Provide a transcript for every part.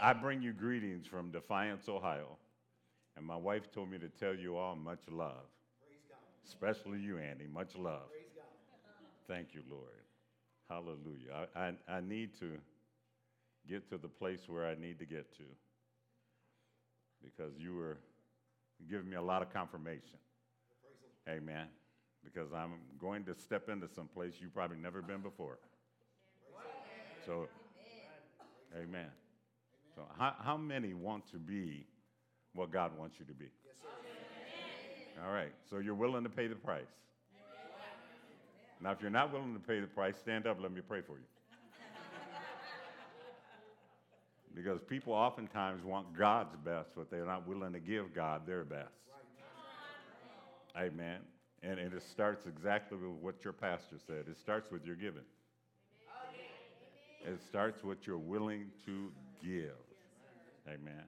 I bring you greetings from Defiance, Ohio. And my wife told me to tell you all much love. Especially you, Andy. Much love. Thank you, Lord. Hallelujah. I, I, I need to get to the place where I need to get to because you were giving me a lot of confirmation. Amen. Because I'm going to step into some place you've probably never been before. So, amen. So, how, how many want to be what God wants you to be? All right. So, you're willing to pay the price. Now, if you're not willing to pay the price, stand up. Let me pray for you. because people oftentimes want God's best, but they're not willing to give God their best. Amen. And, and it starts exactly with what your pastor said it starts with your giving. It starts with you're willing to give. Amen.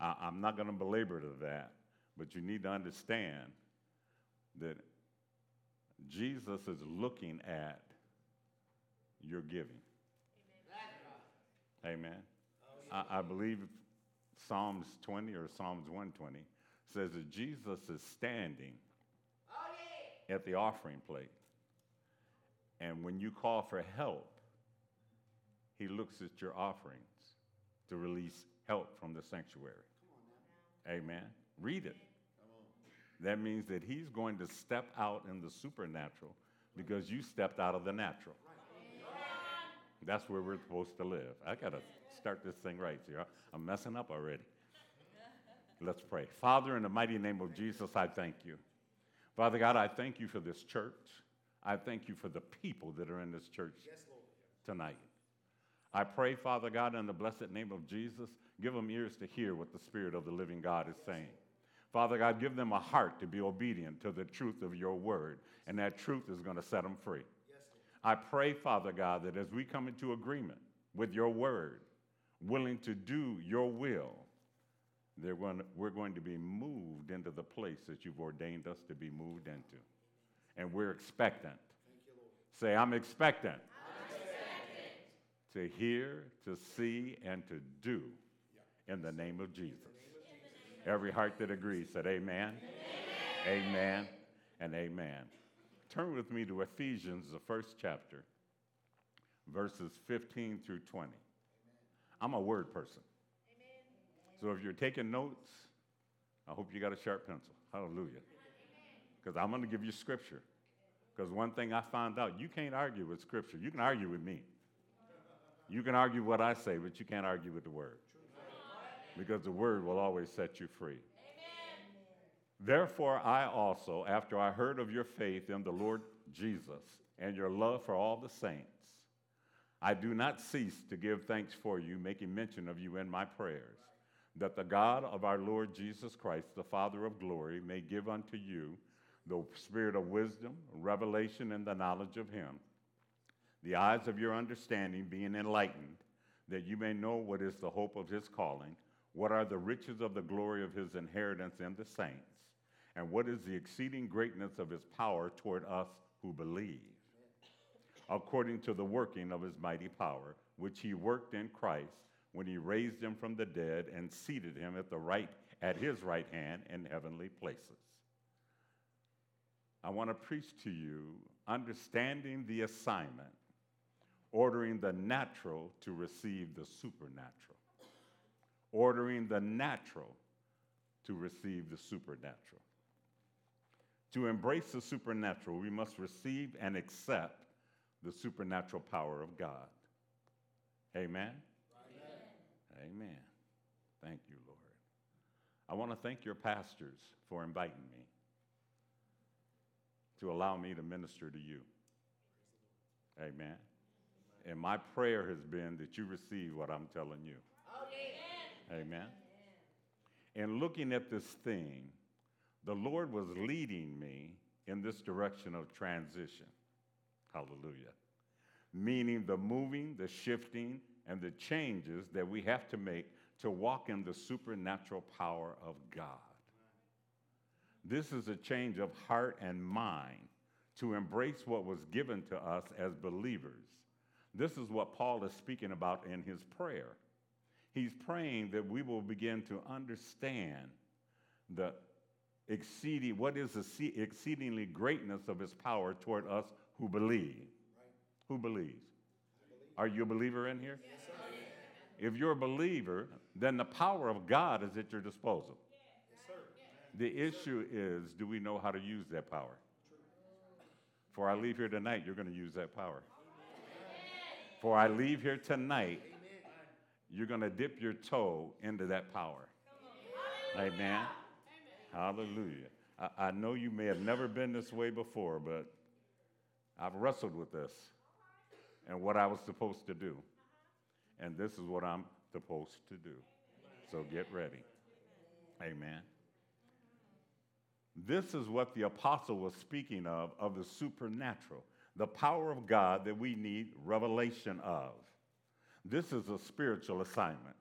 I, I'm not going to belabor to that, but you need to understand that Jesus is looking at your giving. Amen. I, I believe Psalms 20 or Psalms 120 says that Jesus is standing at the offering plate. And when you call for help, he looks at your offerings to release help from the sanctuary. Amen. Read it. That means that he's going to step out in the supernatural because you stepped out of the natural. That's where we're supposed to live. I got to start this thing right here. I'm messing up already. Let's pray. Father, in the mighty name of Jesus, I thank you. Father God, I thank you for this church. I thank you for the people that are in this church tonight. I pray, Father God, in the blessed name of Jesus, give them ears to hear what the Spirit of the living God is saying. Father God, give them a heart to be obedient to the truth of your word, and that truth is going to set them free. I pray, Father God, that as we come into agreement with your word, willing to do your will, going to, we're going to be moved into the place that you've ordained us to be moved into. And we're expectant. You, Say, I'm expectant. I'm expectant. To hear, to see, and to do in the name of Jesus. Every heart that agrees said, Amen, amen, amen and amen. Turn with me to Ephesians, the first chapter, verses 15 through 20. I'm a word person. So if you're taking notes, I hope you got a sharp pencil. Hallelujah. Because I'm going to give you scripture. Because one thing I found out, you can't argue with scripture. You can argue with me. You can argue what I say, but you can't argue with the word. Because the word will always set you free. Therefore, I also, after I heard of your faith in the Lord Jesus and your love for all the saints, I do not cease to give thanks for you, making mention of you in my prayers that the God of our Lord Jesus Christ, the Father of glory, may give unto you the spirit of wisdom, revelation, and the knowledge of him, the eyes of your understanding being enlightened, that you may know what is the hope of his calling, what are the riches of the glory of his inheritance in the saints, and what is the exceeding greatness of his power toward us who believe, according to the working of his mighty power, which he worked in Christ when he raised him from the dead and seated him at the right at his right hand in heavenly places. I want to preach to you understanding the assignment, ordering the natural to receive the supernatural. Ordering the natural to receive the supernatural. To embrace the supernatural, we must receive and accept the supernatural power of God. Amen. Amen. Thank you, Lord. I want to thank your pastors for inviting me to allow me to minister to you. Amen. And my prayer has been that you receive what I'm telling you. Amen. Amen. And looking at this thing, the Lord was leading me in this direction of transition. Hallelujah. Meaning the moving, the shifting, and the changes that we have to make to walk in the supernatural power of God. This is a change of heart and mind to embrace what was given to us as believers. This is what Paul is speaking about in his prayer. He's praying that we will begin to understand the exceeding, what is the exceedingly greatness of his power toward us who believe. Right. Who believes? Are you a believer in here? Yes, if you're a believer, then the power of God is at your disposal. Yes, the issue is do we know how to use that power? For I leave here tonight, you're going to use that power. For I leave here tonight, you're going to dip your toe into that power. Amen. Hallelujah. I, I, know you may have never been this way before, but I've wrestled with this and what I was supposed to do. And this is what I'm supposed to do. So get ready. Amen. This is what the apostle was speaking of, of the supernatural, the power of God that we need revelation of. This is a spiritual assignment.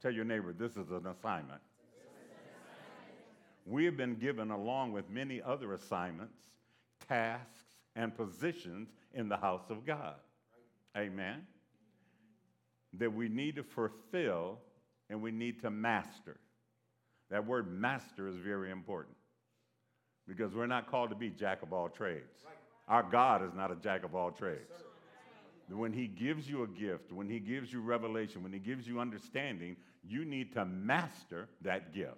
Tell your neighbor, this is an assignment. We have been given, along with many other assignments, tasks, and positions in the house of God. Amen. That we need to fulfill and we need to master. That word master is very important because we're not called to be jack of all trades. Our God is not a jack of all trades. When He gives you a gift, when He gives you revelation, when He gives you understanding, you need to master that gift.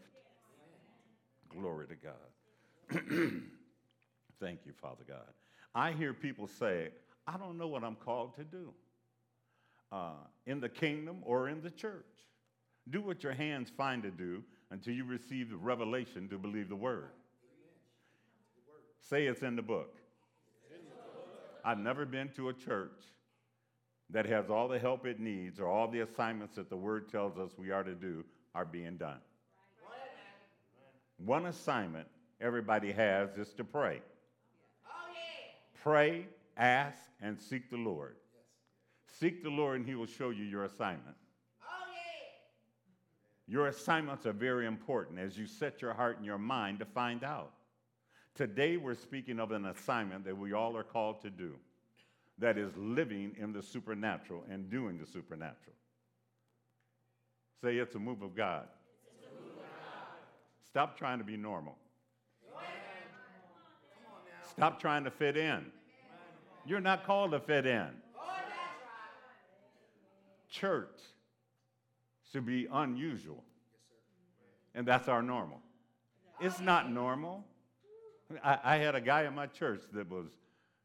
Glory to God. Thank you, Father God. I hear people say, I don't know what I'm called to do uh, in the kingdom or in the church. Do what your hands find to do until you receive the revelation to believe the word. Say it's in the book. I've never been to a church that has all the help it needs or all the assignments that the word tells us we are to do are being done. One assignment everybody has is to pray. Pray, ask, and seek the Lord. Seek the Lord, and He will show you your assignment. Your assignments are very important as you set your heart and your mind to find out. Today, we're speaking of an assignment that we all are called to do that is living in the supernatural and doing the supernatural. Say it's a move of God. Stop trying to be normal. Stop trying to fit in. You're not called to fit in. Church should be unusual. And that's our normal. It's not normal. I, I, had a guy in my church that was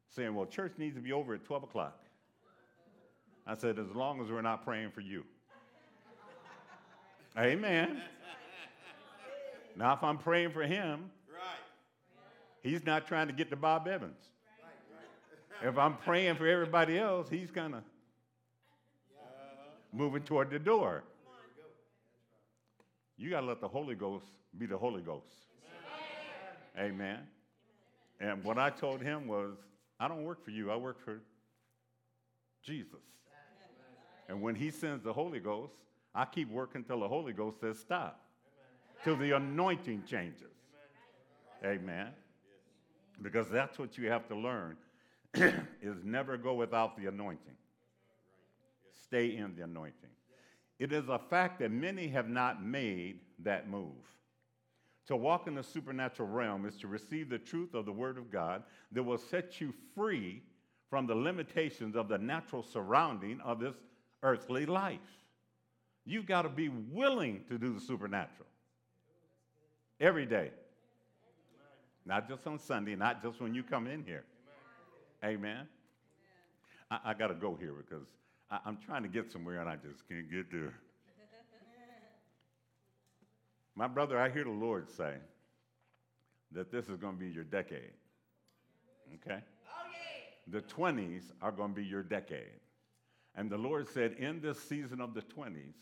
saying, Well, church needs to be over at 12 o'clock. I said, As long as we're not praying for you. Amen. Now, if I'm praying for him, right. he's not trying to get to Bob Evans. Right, if I'm praying for everybody else, he's kind of uh-huh. moving toward the door. You got to let the Holy Ghost be the Holy Ghost. Amen. Amen. And what I told him was, I don't work for you, I work for Jesus. And when he sends the Holy Ghost, I keep working till the Holy Ghost says stop till the anointing changes. Amen. Because that's what you have to learn is never go without the anointing. Stay in the anointing. It is a fact that many have not made that move. To walk in the supernatural realm is to receive the truth of the Word of God that will set you free from the limitations of the natural surrounding of this earthly life. You've got to be willing to do the supernatural. Every day. Not just on Sunday, not just when you come in here. Amen. I, I got to go here because I, I'm trying to get somewhere and I just can't get there. My brother, I hear the Lord say that this is going to be your decade. Okay? Oh. The 20s are going to be your decade. And the Lord said, in this season of the 20s,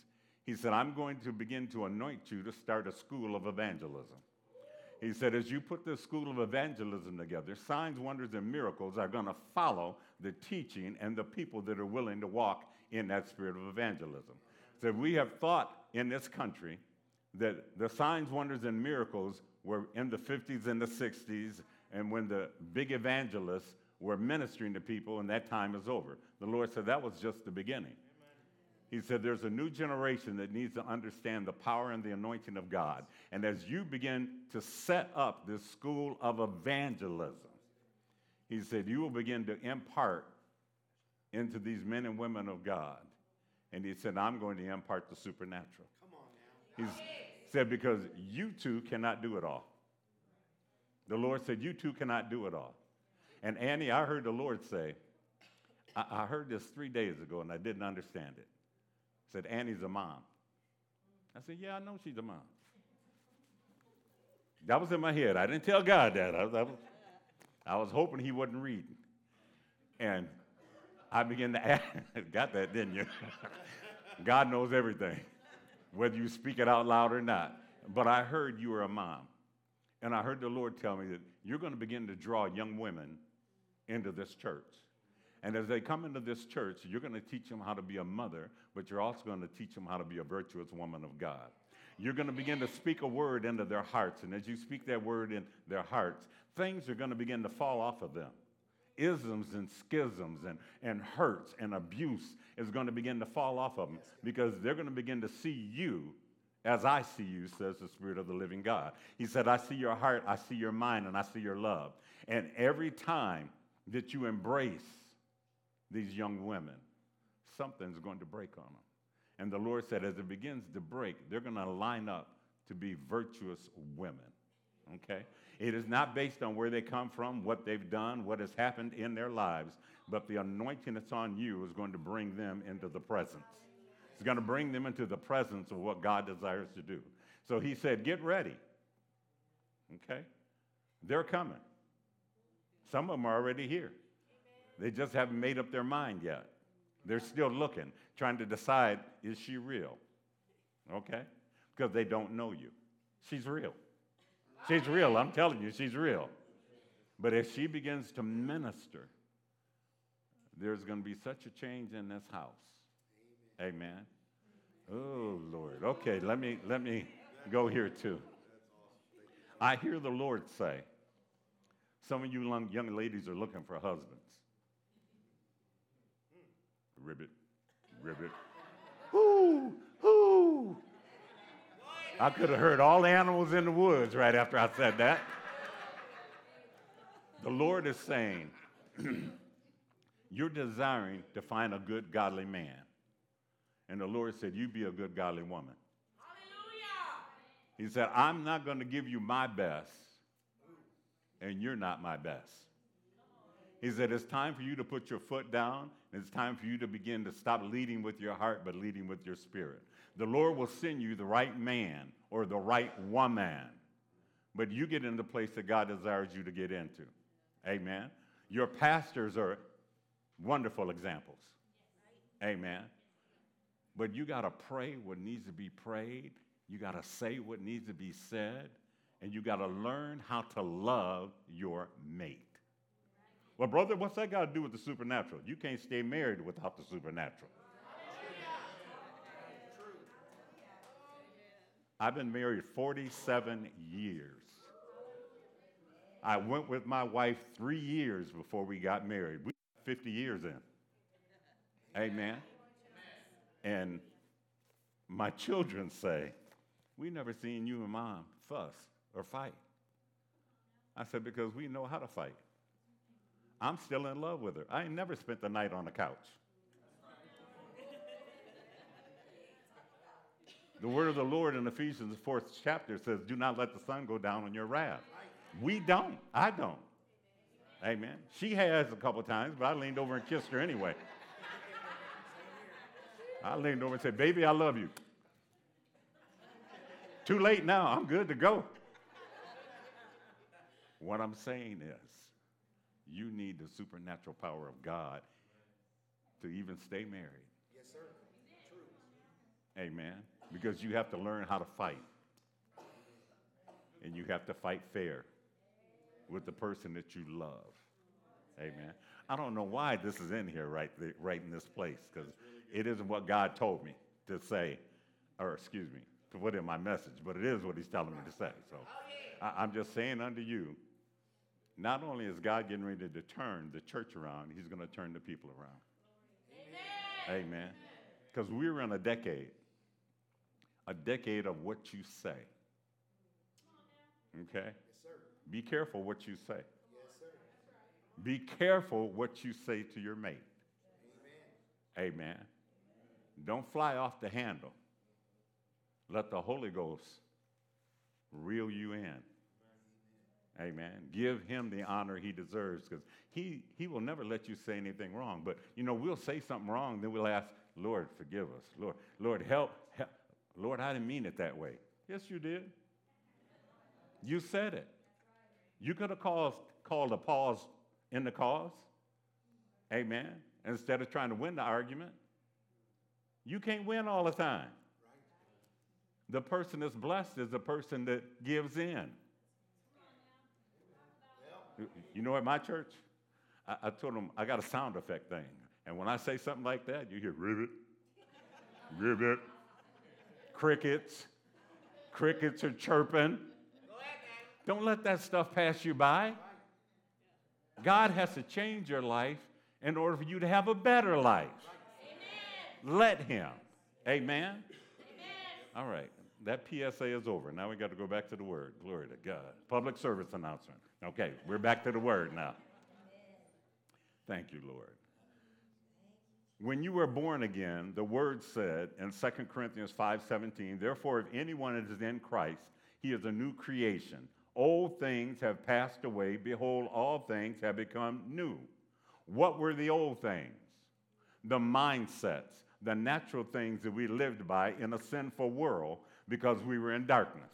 he said, I'm going to begin to anoint you to start a school of evangelism. He said, as you put this school of evangelism together, signs, wonders, and miracles are going to follow the teaching and the people that are willing to walk in that spirit of evangelism. So we have thought in this country that the signs, wonders, and miracles were in the 50s and the 60s, and when the big evangelists were ministering to people, and that time is over. The Lord said that was just the beginning. He said, There's a new generation that needs to understand the power and the anointing of God. And as you begin to set up this school of evangelism, he said, You will begin to impart into these men and women of God. And he said, I'm going to impart the supernatural. He said, Because you two cannot do it all. The Lord said, You two cannot do it all. And Annie, I heard the Lord say, I, I heard this three days ago and I didn't understand it said, Annie's a mom. I said, Yeah, I know she's a mom. That was in my head. I didn't tell God that. I, I, was, I was hoping he wasn't reading. And I began to ask, got that, didn't you? God knows everything, whether you speak it out loud or not. But I heard you were a mom. And I heard the Lord tell me that you're going to begin to draw young women into this church. And as they come into this church, you're going to teach them how to be a mother, but you're also going to teach them how to be a virtuous woman of God. You're going to begin to speak a word into their hearts. And as you speak that word in their hearts, things are going to begin to fall off of them. Isms and schisms and, and hurts and abuse is going to begin to fall off of them because they're going to begin to see you as I see you, says the Spirit of the living God. He said, I see your heart, I see your mind, and I see your love. And every time that you embrace these young women, something's going to break on them. And the Lord said, as it begins to break, they're going to line up to be virtuous women. Okay? It is not based on where they come from, what they've done, what has happened in their lives, but the anointing that's on you is going to bring them into the presence. It's going to bring them into the presence of what God desires to do. So he said, Get ready. Okay? They're coming. Some of them are already here. They just haven't made up their mind yet. They're still looking, trying to decide is she real? Okay? Because they don't know you. She's real. She's real. I'm telling you, she's real. But if she begins to minister, there's going to be such a change in this house. Amen. Oh Lord. Okay, let me let me go here too. I hear the Lord say, some of you young, ladies are looking for husbands ribbit, ribbit. Whoo, whoo. I could have heard all the animals in the woods right after I said that. The Lord is saying, You're desiring to find a good, godly man. And the Lord said, You be a good, godly woman. Hallelujah. He said, I'm not going to give you my best, and you're not my best. He said, It's time for you to put your foot down. and It's time for you to begin to stop leading with your heart, but leading with your spirit. The Lord will send you the right man or the right woman, but you get in the place that God desires you to get into. Amen. Your pastors are wonderful examples. Amen. But you got to pray what needs to be prayed. You got to say what needs to be said. And you got to learn how to love your mate. Well, brother, what's that got to do with the supernatural? You can't stay married without the supernatural. I've been married 47 years. I went with my wife three years before we got married. We 50 years in. Amen. And my children say, We never seen you and mom fuss or fight. I said, Because we know how to fight. I'm still in love with her. I ain't never spent the night on the couch. The word of the Lord in Ephesians, the fourth chapter says, Do not let the sun go down on your wrath. We don't. I don't. Amen. She has a couple times, but I leaned over and kissed her anyway. I leaned over and said, Baby, I love you. Too late now. I'm good to go. What I'm saying is, you need the supernatural power of God to even stay married. Yes, sir. True. Amen. Because you have to learn how to fight. And you have to fight fair with the person that you love. Amen. I don't know why this is in here right, there, right in this place, because it isn't what God told me to say, or excuse me, to put in my message, but it is what He's telling me to say. So I, I'm just saying unto you, not only is God getting ready to turn the church around, He's going to turn the people around. Amen. Amen. Because we're in a decade, a decade of what you say. Okay? Yes. Be careful what you say. Yes, sir. Be careful what you say to your mate. Amen. Amen. Don't fly off the handle. Let the Holy Ghost reel you in. Amen. Give him the honor he deserves because he, he will never let you say anything wrong. But, you know, we'll say something wrong, then we'll ask, Lord, forgive us. Lord, Lord, help. Lord, I didn't mean it that way. Yes, you did. You said it. You could have caused, called a pause in the cause. Amen. Instead of trying to win the argument. You can't win all the time. The person that's blessed is the person that gives in. You know, at my church, I, I told them I got a sound effect thing. And when I say something like that, you hear ribbit, ribbit, crickets. Crickets are chirping. Don't let that stuff pass you by. God has to change your life in order for you to have a better life. Let Him. Amen? All right. That PSA is over. Now we got to go back to the Word. Glory to God. Public service announcement. Okay, we're back to the Word now. Thank you, Lord. When you were born again, the Word said in 2 Corinthians 5:17, therefore, if anyone is in Christ, he is a new creation. Old things have passed away. Behold, all things have become new. What were the old things? The mindsets, the natural things that we lived by in a sinful world because we were in darkness.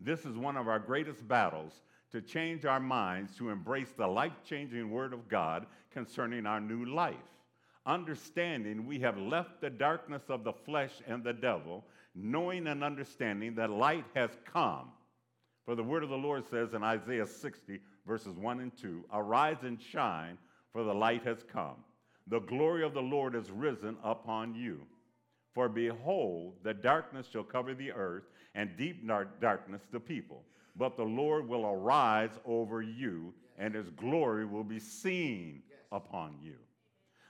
This is one of our greatest battles to change our minds to embrace the life changing Word of God concerning our new life. Understanding we have left the darkness of the flesh and the devil, knowing and understanding that light has come. For the word of the Lord says in Isaiah 60, verses 1 and 2 Arise and shine, for the light has come. The glory of the Lord is risen upon you. For behold, the darkness shall cover the earth, and deep darkness the people. But the Lord will arise over you, and his glory will be seen upon you.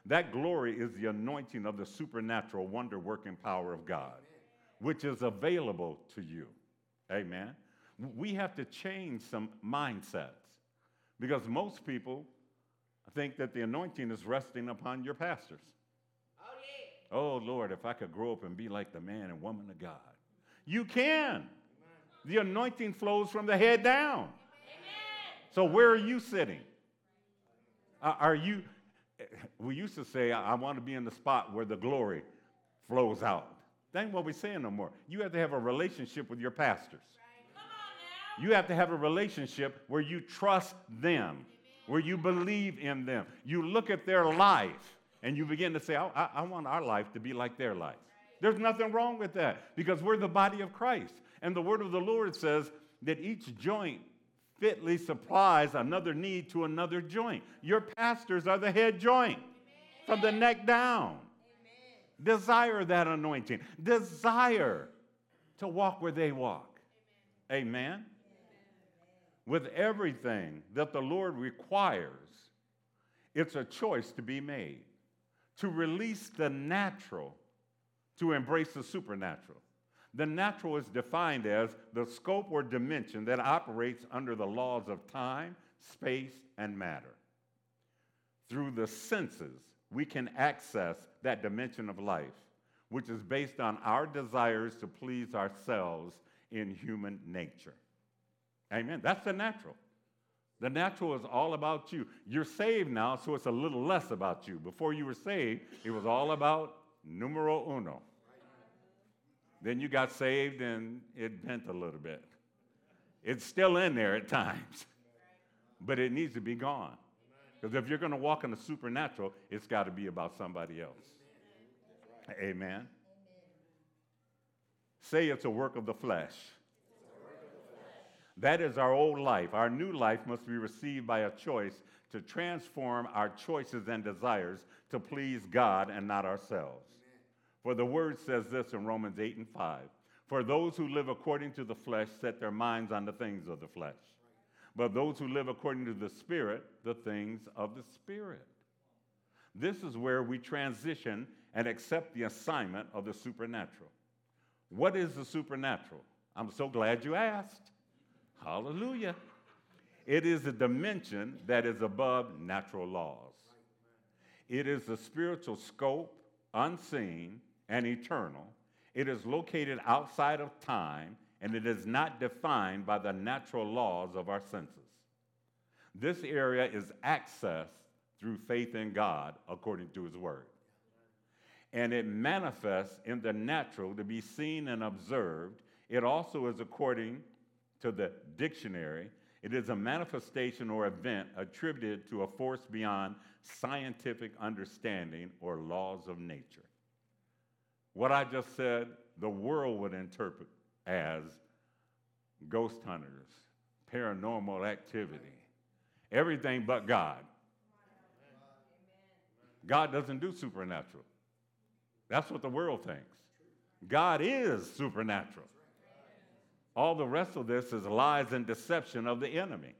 That glory is the anointing of the supernatural, wonder working power of God, which is available to you. Amen. We have to change some mindsets because most people think that the anointing is resting upon your pastors. Oh, Lord, if I could grow up and be like the man and woman of God. You can. The anointing flows from the head down. So, where are you sitting? Uh, are you, we used to say, I, I want to be in the spot where the glory flows out. That ain't what we're saying no more. You have to have a relationship with your pastors. You have to have a relationship where you trust them, where you believe in them. You look at their life and you begin to say, I, I, I want our life to be like their life. There's nothing wrong with that because we're the body of Christ. And the word of the Lord says that each joint fitly supplies another need to another joint. Your pastors are the head joint from the neck down. Desire that anointing. Desire to walk where they walk. Amen. With everything that the Lord requires, it's a choice to be made to release the natural to embrace the supernatural. The natural is defined as the scope or dimension that operates under the laws of time, space, and matter. Through the senses, we can access that dimension of life, which is based on our desires to please ourselves in human nature. Amen. That's the natural. The natural is all about you. You're saved now, so it's a little less about you. Before you were saved, it was all about numero uno. Then you got saved and it bent a little bit. It's still in there at times, but it needs to be gone. Because if you're going to walk in the supernatural, it's got to be about somebody else. Amen. Amen. Say it's a work of the flesh. That is our old life. Our new life must be received by a choice to transform our choices and desires to please God and not ourselves. For the word says this in Romans 8 and 5 For those who live according to the flesh set their minds on the things of the flesh, but those who live according to the Spirit, the things of the Spirit. This is where we transition and accept the assignment of the supernatural. What is the supernatural? I'm so glad you asked. Hallelujah. It is a dimension that is above natural laws. It is the spiritual scope, unseen and eternal. It is located outside of time, and it is not defined by the natural laws of our senses. This area is accessed through faith in God according to His Word. And it manifests in the natural to be seen and observed. It also is, according to the dictionary, it is a manifestation or event attributed to a force beyond scientific understanding or laws of nature. What I just said, the world would interpret as ghost hunters, paranormal activity, everything but God. God doesn't do supernatural. That's what the world thinks. God is supernatural. All the rest of this is lies and deception of the enemy.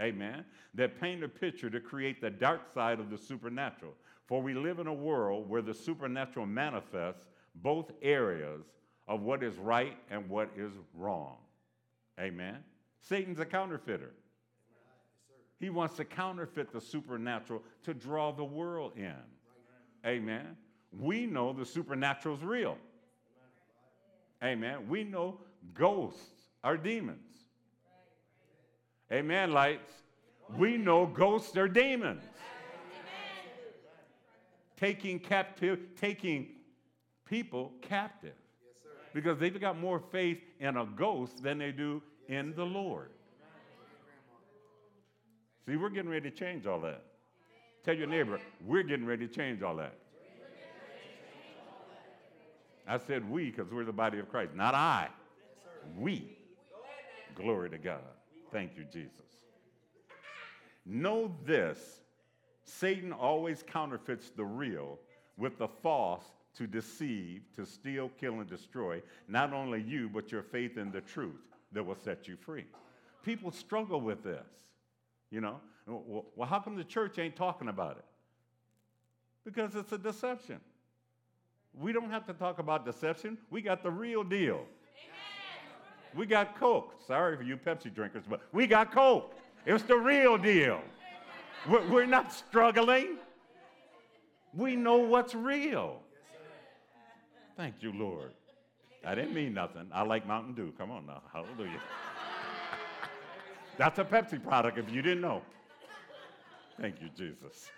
Amen. That paint a picture to create the dark side of the supernatural. For we live in a world where the supernatural manifests both areas of what is right and what is wrong. Amen. Satan's a counterfeiter. He wants to counterfeit the supernatural to draw the world in. Amen. We know the supernatural is real. Amen. We know ghosts are demons. Amen, lights. We know ghosts are demons. Taking captive, taking people captive. Because they've got more faith in a ghost than they do in the Lord. See, we're getting ready to change all that. Tell your neighbor, we're getting ready to change all that. I said we because we're the body of Christ, not I. We. Glory to God. Thank you, Jesus. Know this Satan always counterfeits the real with the false to deceive, to steal, kill, and destroy not only you, but your faith in the truth that will set you free. People struggle with this. You know, well, how come the church ain't talking about it? Because it's a deception. We don't have to talk about deception, we got the real deal. We got Coke. Sorry for you Pepsi drinkers, but we got Coke. It's the real deal. We're not struggling. We know what's real. Thank you, Lord. I didn't mean nothing. I like Mountain Dew. Come on now. Hallelujah. That's a Pepsi product if you didn't know. Thank you, Jesus.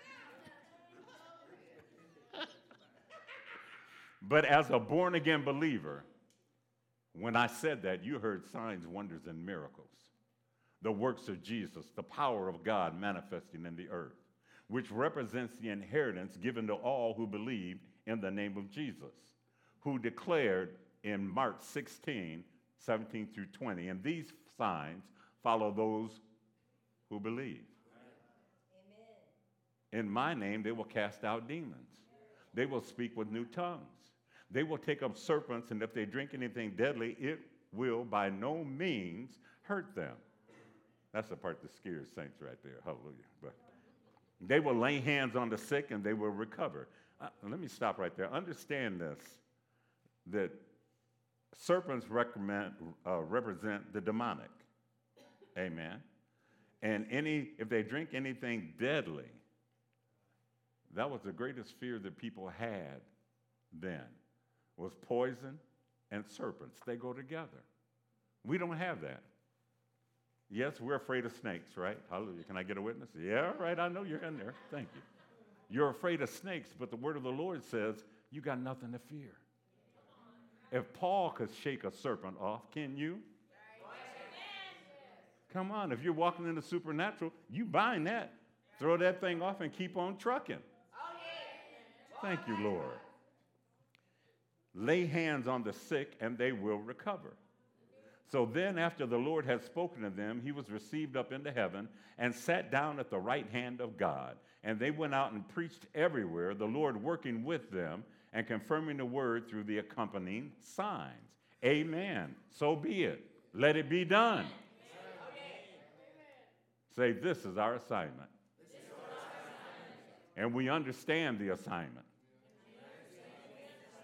but as a born again believer, when I said that, you heard signs, wonders, and miracles. The works of Jesus, the power of God manifesting in the earth, which represents the inheritance given to all who believe in the name of Jesus, who declared in Mark 16, 17 through 20, and these signs follow those who believe. Amen. In my name, they will cast out demons. They will speak with new tongues. They will take up serpents, and if they drink anything deadly, it will by no means hurt them. That's the part that scares saints right there. Hallelujah. But they will lay hands on the sick and they will recover. Uh, let me stop right there. Understand this that serpents uh, represent the demonic. Amen. And any, if they drink anything deadly, that was the greatest fear that people had then was poison and serpents. They go together. We don't have that. Yes, we're afraid of snakes, right? Hallelujah. Can I get a witness? Yeah, right. I know you're in there. Thank you. You're afraid of snakes, but the word of the Lord says you got nothing to fear. If Paul could shake a serpent off, can you? Come on, if you're walking in the supernatural, you bind that, throw that thing off, and keep on trucking. Thank you, Lord. Lay hands on the sick, and they will recover. So then, after the Lord had spoken to them, he was received up into heaven and sat down at the right hand of God. And they went out and preached everywhere, the Lord working with them and confirming the word through the accompanying signs. Amen. So be it. Let it be done. Say, this is our assignment. And we understand the assignment.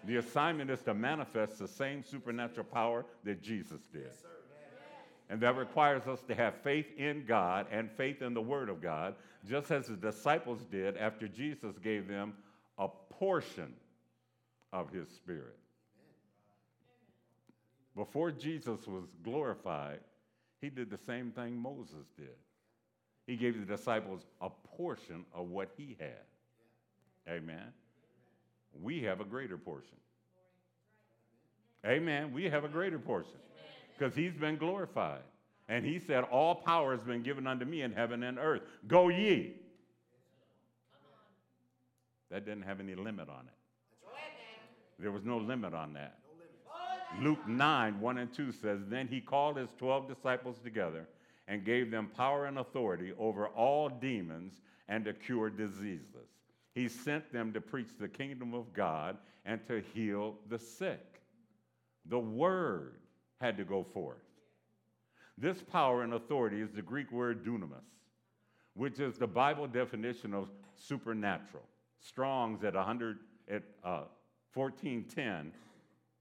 The assignment is to manifest the same supernatural power that Jesus did. Yes, and that requires us to have faith in God and faith in the Word of God, just as the disciples did after Jesus gave them a portion of His Spirit. Before Jesus was glorified, He did the same thing Moses did. He gave the disciples a portion of what He had. Amen. We have a greater portion. Amen. We have a greater portion because he's been glorified. And he said, All power has been given unto me in heaven and earth. Go ye. That didn't have any limit on it. There was no limit on that. Luke 9, 1 and 2 says, Then he called his 12 disciples together and gave them power and authority over all demons and to cure diseases. He sent them to preach the kingdom of God and to heal the sick. The word had to go forth. This power and authority is the Greek word dunamis, which is the Bible definition of supernatural. Strong's at 100 at uh, 1410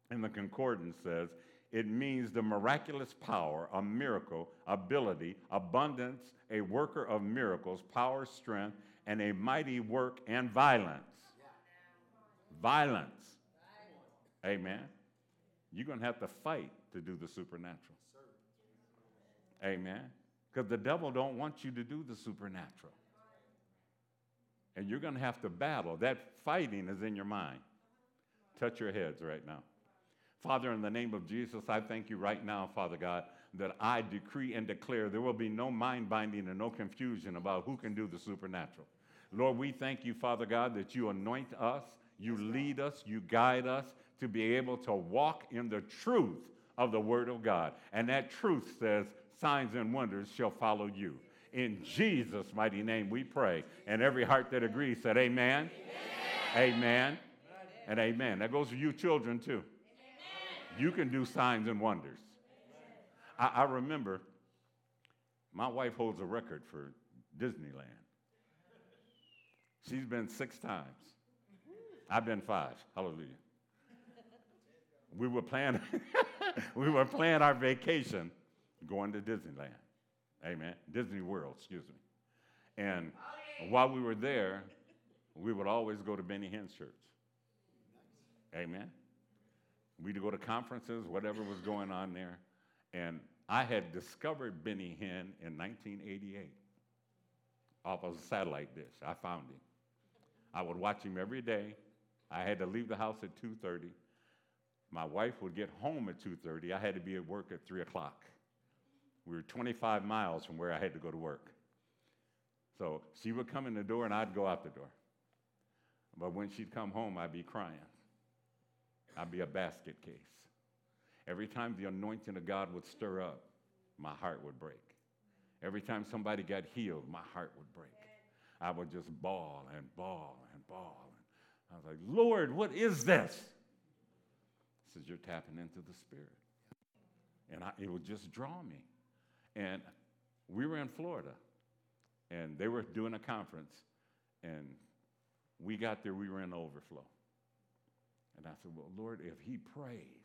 in the concordance says it means the miraculous power, a miracle, ability, abundance, a worker of miracles, power, strength, and a mighty work and violence. Violence. Amen. You're going to have to fight to do the supernatural. Amen. Because the devil don't want you to do the supernatural. And you're going to have to battle. That fighting is in your mind. Touch your heads right now. Father, in the name of Jesus, I thank you right now, Father God, that I decree and declare there will be no mind binding and no confusion about who can do the supernatural. Lord, we thank you, Father God, that you anoint us, you lead us, you guide us to be able to walk in the truth of the Word of God. And that truth says, signs and wonders shall follow you. In Jesus' mighty name we pray. And every heart that agrees said, Amen. Amen. amen. And amen. That goes for you children too. Amen. You can do signs and wonders. I, I remember my wife holds a record for Disneyland. She's been six times. I've been five. Hallelujah. We were planning, we were planning our vacation going to Disneyland. Amen. Disney World, excuse me. And while we were there, we would always go to Benny Hinn's church. Amen. We'd go to conferences, whatever was going on there. And I had discovered Benny Hinn in 1988 off of a satellite dish. I found him. I would watch him every day. I had to leave the house at 2.30. My wife would get home at 2.30. I had to be at work at 3 o'clock. We were 25 miles from where I had to go to work. So she would come in the door and I'd go out the door. But when she'd come home, I'd be crying. I'd be a basket case. Every time the anointing of God would stir up, my heart would break. Every time somebody got healed, my heart would break. I would just bawl and bawl and bawl. I was like, Lord, what is this? He says, You're tapping into the Spirit. And I, it would just draw me. And we were in Florida, and they were doing a conference, and we got there, we were in overflow. And I said, Well, Lord, if he prays,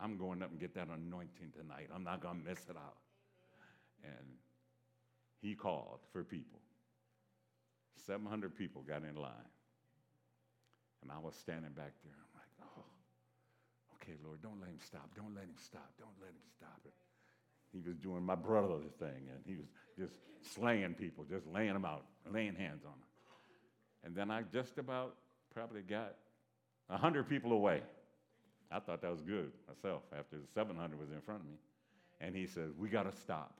I'm going up and get that anointing tonight. I'm not going to miss it out. And he called for people. 700 people got in line. And I was standing back there. I'm like, oh, okay, Lord, don't let him stop. Don't let him stop. Don't let him stop it. He was doing my brother's thing, and he was just slaying people, just laying them out, laying hands on them. And then I just about probably got 100 people away. I thought that was good myself after the 700 was in front of me. And he says, We got to stop.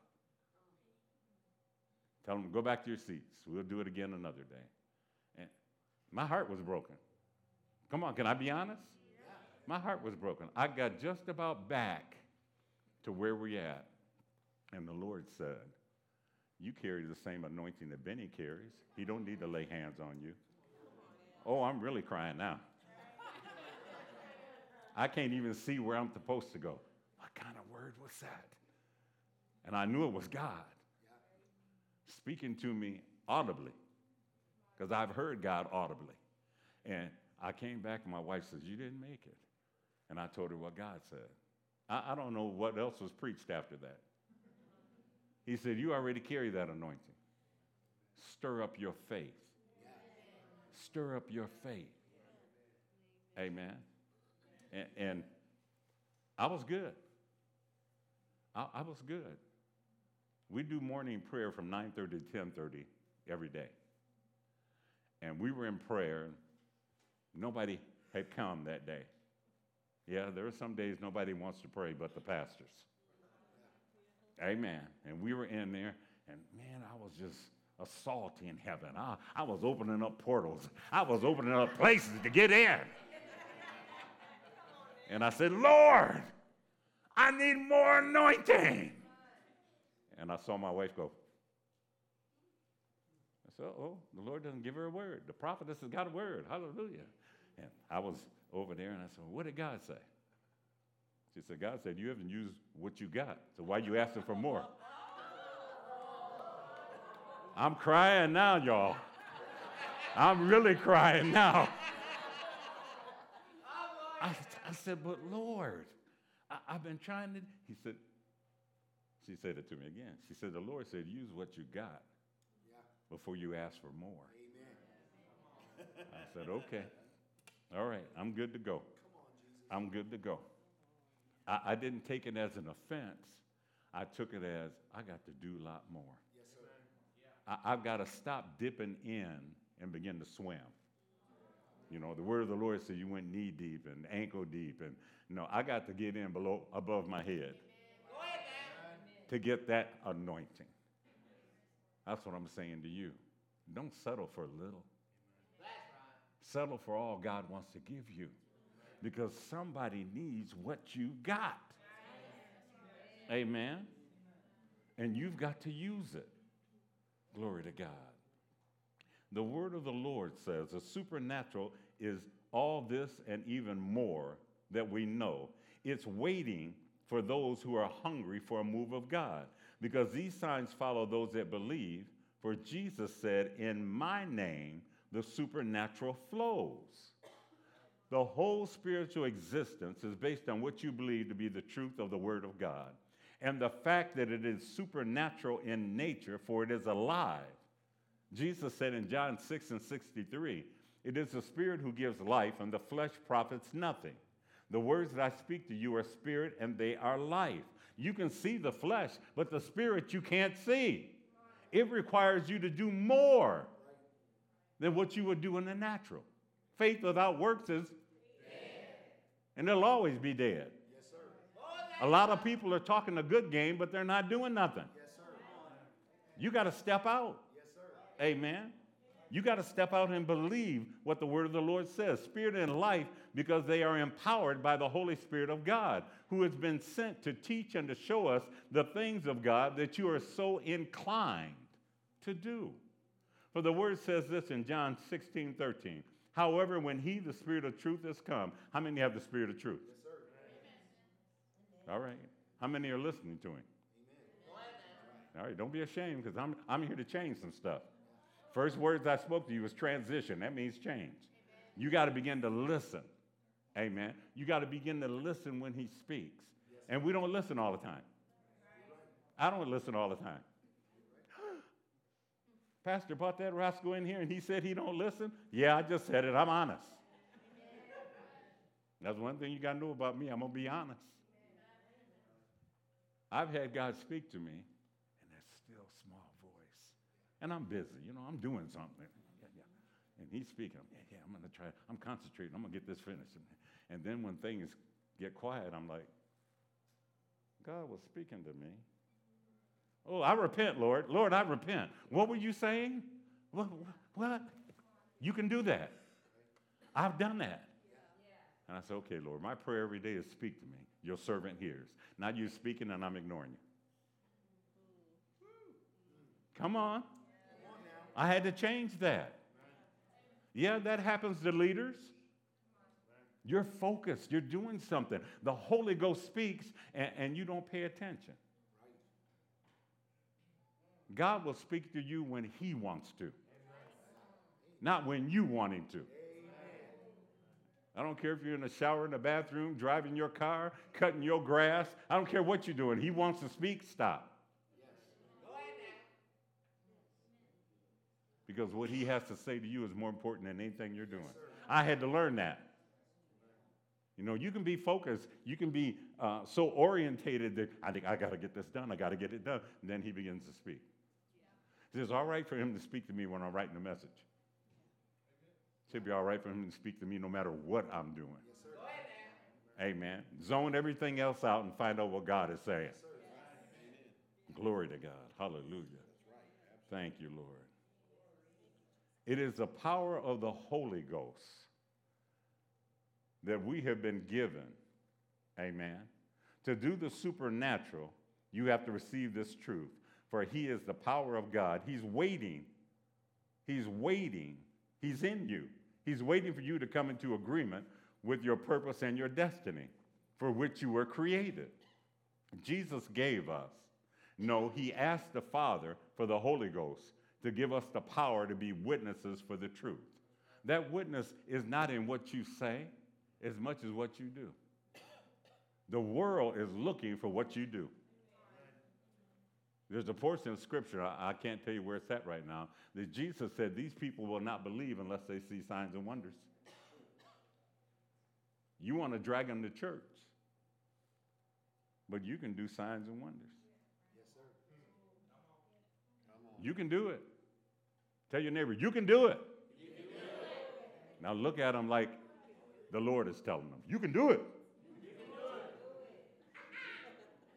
Tell them, go back to your seats. We'll do it again another day. And my heart was broken. Come on, can I be honest? Yeah. My heart was broken. I got just about back to where we're at. And the Lord said, You carry the same anointing that Benny carries. He don't need to lay hands on you. Oh, I'm really crying now. I can't even see where I'm supposed to go. What kind of word was that? And I knew it was God speaking to me audibly because I've heard God audibly. And I came back and my wife says, You didn't make it. And I told her what God said. I, I don't know what else was preached after that. He said, You already carry that anointing. Stir up your faith. Stir up your faith. Amen. And, and I was good. I, I, was good. We do morning prayer from 9:30 to 10:30 every day. And we were in prayer. Nobody had come that day. Yeah, there are some days nobody wants to pray but the pastors. Amen. And we were in there, and man, I was just assaulting heaven. I, I was opening up portals, I was opening up places to get in. And I said, Lord, I need more anointing. And I saw my wife go. I said, oh, the Lord doesn't give her a word. The prophetess has got a word. Hallelujah. And I was over there and I said, what did God say? She said, God said, you haven't used what you got. So why are you asking for more? I'm crying now, y'all. I'm really crying now. I, I said, but Lord, I, have been trying to. He said, she said it to me again. She said, the Lord said, use what you got yeah. before you ask for more. Amen. I said, okay. All right, I'm good to go. On, I'm good to go. I, I, didn't take it as an offense. I took it as I got to do a lot more. Yes. I, I've got to stop dipping in and begin to swim. You know, the word of the Lord said you went knee deep and ankle deep, and you know, I got to get in below above my head to get that anointing. That's what I'm saying to you. Don't settle for little. Settle for all God wants to give you because somebody needs what you got. Amen. And you've got to use it. Glory to God. The word of the Lord says the supernatural is all this and even more that we know. It's waiting for those who are hungry for a move of God because these signs follow those that believe. For Jesus said, In my name, the supernatural flows. The whole spiritual existence is based on what you believe to be the truth of the Word of God and the fact that it is supernatural in nature, for it is alive. Jesus said in John 6 and 63, It is the Spirit who gives life, and the flesh profits nothing. The words that I speak to you are spirit and they are life. You can see the flesh, but the spirit you can't see. It requires you to do more than what you would do in the natural. Faith without works is dead. And it'll always be dead. Yes, sir. A lot of people are talking a good game, but they're not doing nothing. Yes, sir. You got to step out. Yes, sir. Amen. You got to step out and believe what the word of the Lord says. Spirit and life, because they are empowered by the Holy Spirit of God, who has been sent to teach and to show us the things of God that you are so inclined to do. For the word says this in John 16, 13. However, when he, the Spirit of truth, has come, how many have the Spirit of truth? Yes, sir. Amen. All right. How many are listening to him? Amen. All right, don't be ashamed because I'm, I'm here to change some stuff. First words I spoke to you was transition. That means change. You got to begin to listen. Amen. You got to begin to listen when he speaks. And we don't listen all the time. I don't listen all the time. Pastor brought that rascal in here and he said he don't listen. Yeah, I just said it. I'm honest. That's one thing you got to know about me. I'm going to be honest. I've had God speak to me in that still small voice. And I'm busy. You know, I'm doing something. Yeah, yeah. And he's speaking. Yeah, yeah, I'm going to try. I'm concentrating. I'm going to get this finished. And then when things get quiet, I'm like, God was speaking to me. Oh, I repent, Lord. Lord, I repent. What were you saying? What? what? You can do that. I've done that. And I said, okay, Lord, my prayer every day is speak to me. Your servant hears. Not you speaking and I'm ignoring you. Come on. I had to change that. Yeah, that happens to leaders. You're focused, you're doing something. The Holy Ghost speaks and, and you don't pay attention. God will speak to you when He wants to, not when you want Him to. I don't care if you're in the shower, in the bathroom, driving your car, cutting your grass. I don't care what you're doing. He wants to speak, stop. Because what he has to say to you is more important than anything you're doing. I had to learn that. You know, you can be focused, you can be uh, so orientated that I think I got to get this done, I got to get it done. And then he begins to speak. Yeah. It's all right for him to speak to me when I'm writing a message. It should be all right for him to speak to me no matter what I'm doing. Yes, Amen. Zone everything else out and find out what God is saying. Yes, Glory to God. Hallelujah. Right. Thank you, Lord. It is the power of the Holy Ghost that we have been given, amen, to do the supernatural, you have to receive this truth. For he is the power of God. He's waiting. He's waiting. He's in you. He's waiting for you to come into agreement with your purpose and your destiny for which you were created. Jesus gave us. No, he asked the Father for the Holy Ghost to give us the power to be witnesses for the truth. That witness is not in what you say, as much as what you do. The world is looking for what you do. There's a portion of scripture, I, I, can't tell you where it's at right now, that Jesus said these people will not believe unless they see signs and wonders. You want to drag them to church, but you can do signs and wonders. Yes, sir. You can do it. Tell your neighbor, you can do it. You can do it. Now look at them like the Lord is telling them. You can do it.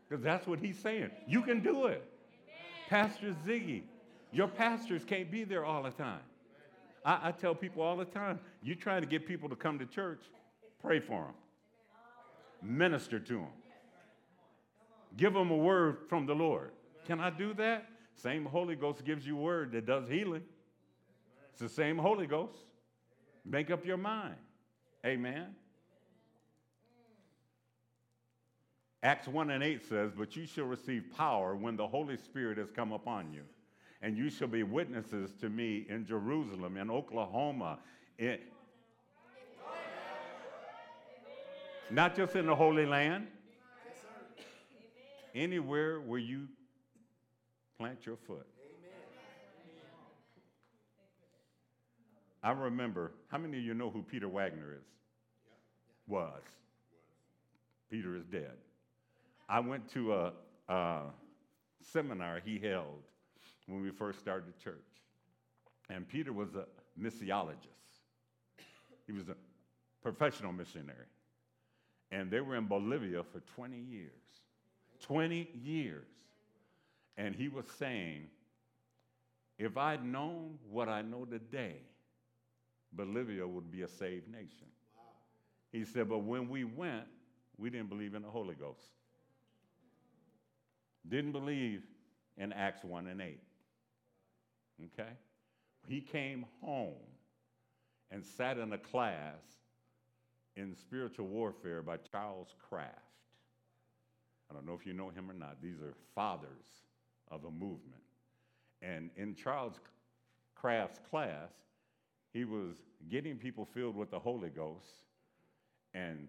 Because that's what he's saying. You can do it. Pastor Ziggy, your pastors can't be there all the time. I, I, tell people all the time, you're trying to get people to come to church, pray for them. Minister to them. Give them a word from the Lord. Can I do that? Same Holy Ghost gives you word that does healing. It's the same Holy Ghost. Make up your mind. Amen. Acts 1 and 8 says, But you shall receive power when the Holy Spirit has come upon you. And you shall be witnesses to me in Jerusalem, in Oklahoma, in, not just in the Holy Land, anywhere where you plant your foot. I remember, how many of you know who Peter Wagner is? Was. Peter is dead. I went to a, a seminar he held when we first started the church. And Peter was a missiologist, he was a professional missionary. And they were in Bolivia for 20 years. 20 years. And he was saying, if I'd known what I know today, Bolivia would be a saved nation. Wow. He said, but when we went, we didn't believe in the Holy Ghost. Didn't believe in Acts 1 and 8. Okay? He came home and sat in a class in spiritual warfare by Charles Kraft. I don't know if you know him or not. These are fathers of a movement. And in Charles Kraft's class, he was getting people filled with the Holy Ghost, and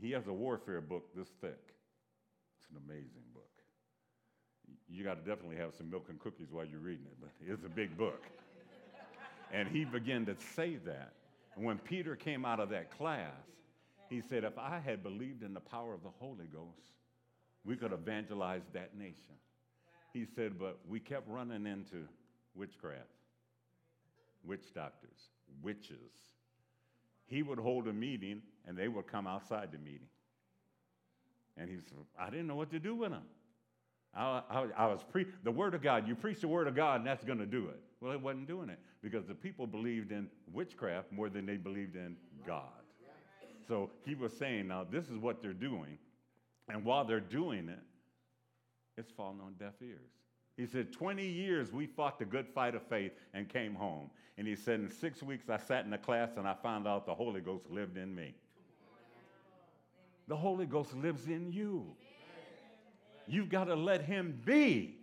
he has a warfare book this thick. It's an amazing book. You got to definitely have some milk and cookies while you're reading it, but it's a big book. and he began to say that. And when Peter came out of that class, he said, If I had believed in the power of the Holy Ghost, we could evangelize that nation. He said, But we kept running into witchcraft, witch doctors, witches. He would hold a meeting and they would come outside the meeting. And he said, I didn't know what to do with them. I, I, I was pre- the word of God. You preach the word of God, and that's going to do it. Well, it wasn't doing it because the people believed in witchcraft more than they believed in God. So he was saying, now this is what they're doing, and while they're doing it, it's falling on deaf ears. He said, 20 years we fought the good fight of faith and came home. And he said, in six weeks I sat in the class and I found out the Holy Ghost lived in me. The Holy Ghost lives in you. You've got to let him be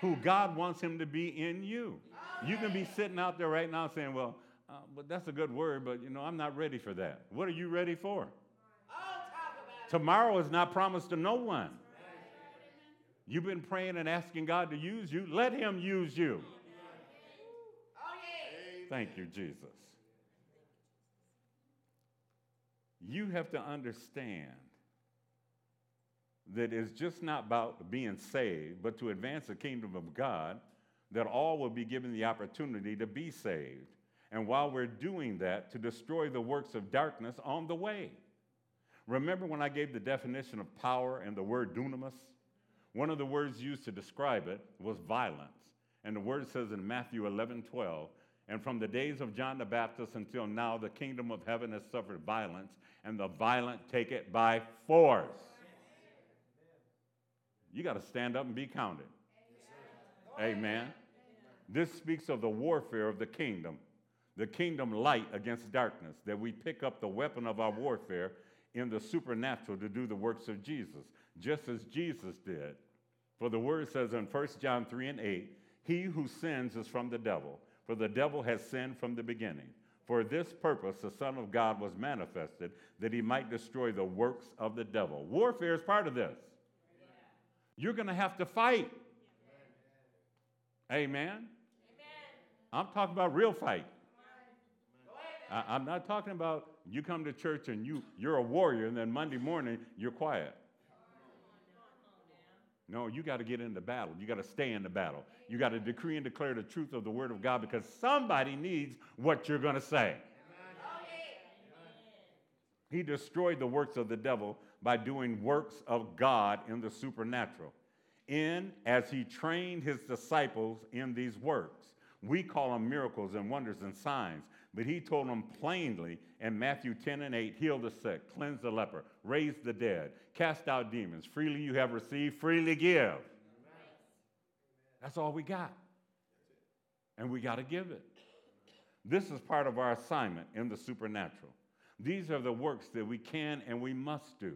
who God wants him to be in you. You can be sitting out there right now saying, Well, uh, but that's a good word, but you know, I'm not ready for that. What are you ready for? Tomorrow is not promised to no one. You've been praying and asking God to use you. Let Him use you. Thank you, Jesus. You have to understand that it's just not about being saved, but to advance the kingdom of God, that all will be given the opportunity to be saved. And while we're doing that, to destroy the works of darkness on the way. Remember when I gave the definition of power and the word dunamis? One of the words used to describe it was violence. And the word says in Matthew 11 12, and from the days of John the Baptist until now, the kingdom of heaven has suffered violence, and the violent take it by force. You got to stand up and be counted. Amen. This speaks of the warfare of the kingdom, the kingdom light against darkness, that we pick up the weapon of our warfare in the supernatural to do the works of Jesus, just as Jesus did. For the word says in 1 John 3 and 8, He who sins is from the devil, for the devil has sinned from the beginning. For this purpose the Son of God was manifested, that he might destroy the works of the devil. Warfare is part of this. You're going to have to fight. Amen. Amen. I'm talking about real fight. I, am not talking about you come to church and you, you're a warrior, and then Monday morning you're quiet. No, you got to get into battle. You got to stay in the battle. You got to decree and declare the truth of the Word of God because somebody needs what you're going to say. He destroyed the works of the devil by doing works of God in the supernatural. In as he trained his disciples in these works. We call them miracles and wonders and signs. But he told them plainly in Matthew 10 and 8 heal the sick, cleanse the leper, raise the dead, cast out demons. Freely you have received, freely give. That's all we got. And we got to give it. This is part of our assignment in the supernatural. These are the works that we can and we must do.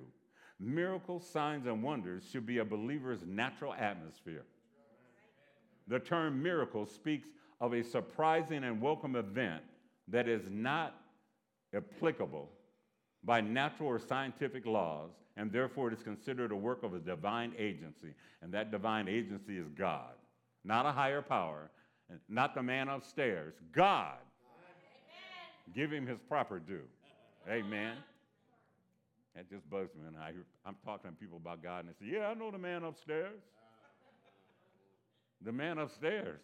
Miracles, signs, and wonders should be a believer's natural atmosphere. The term miracle speaks of a surprising and welcome event that is not applicable by natural or scientific laws, and therefore it is considered a work of a divine agency. And that divine agency is God, not a higher power, not the man upstairs. God. Amen. Give him his proper due. Amen. That just bugs me. And I, I'm talking to people about God, and they say, Yeah, I know the man upstairs. The man upstairs.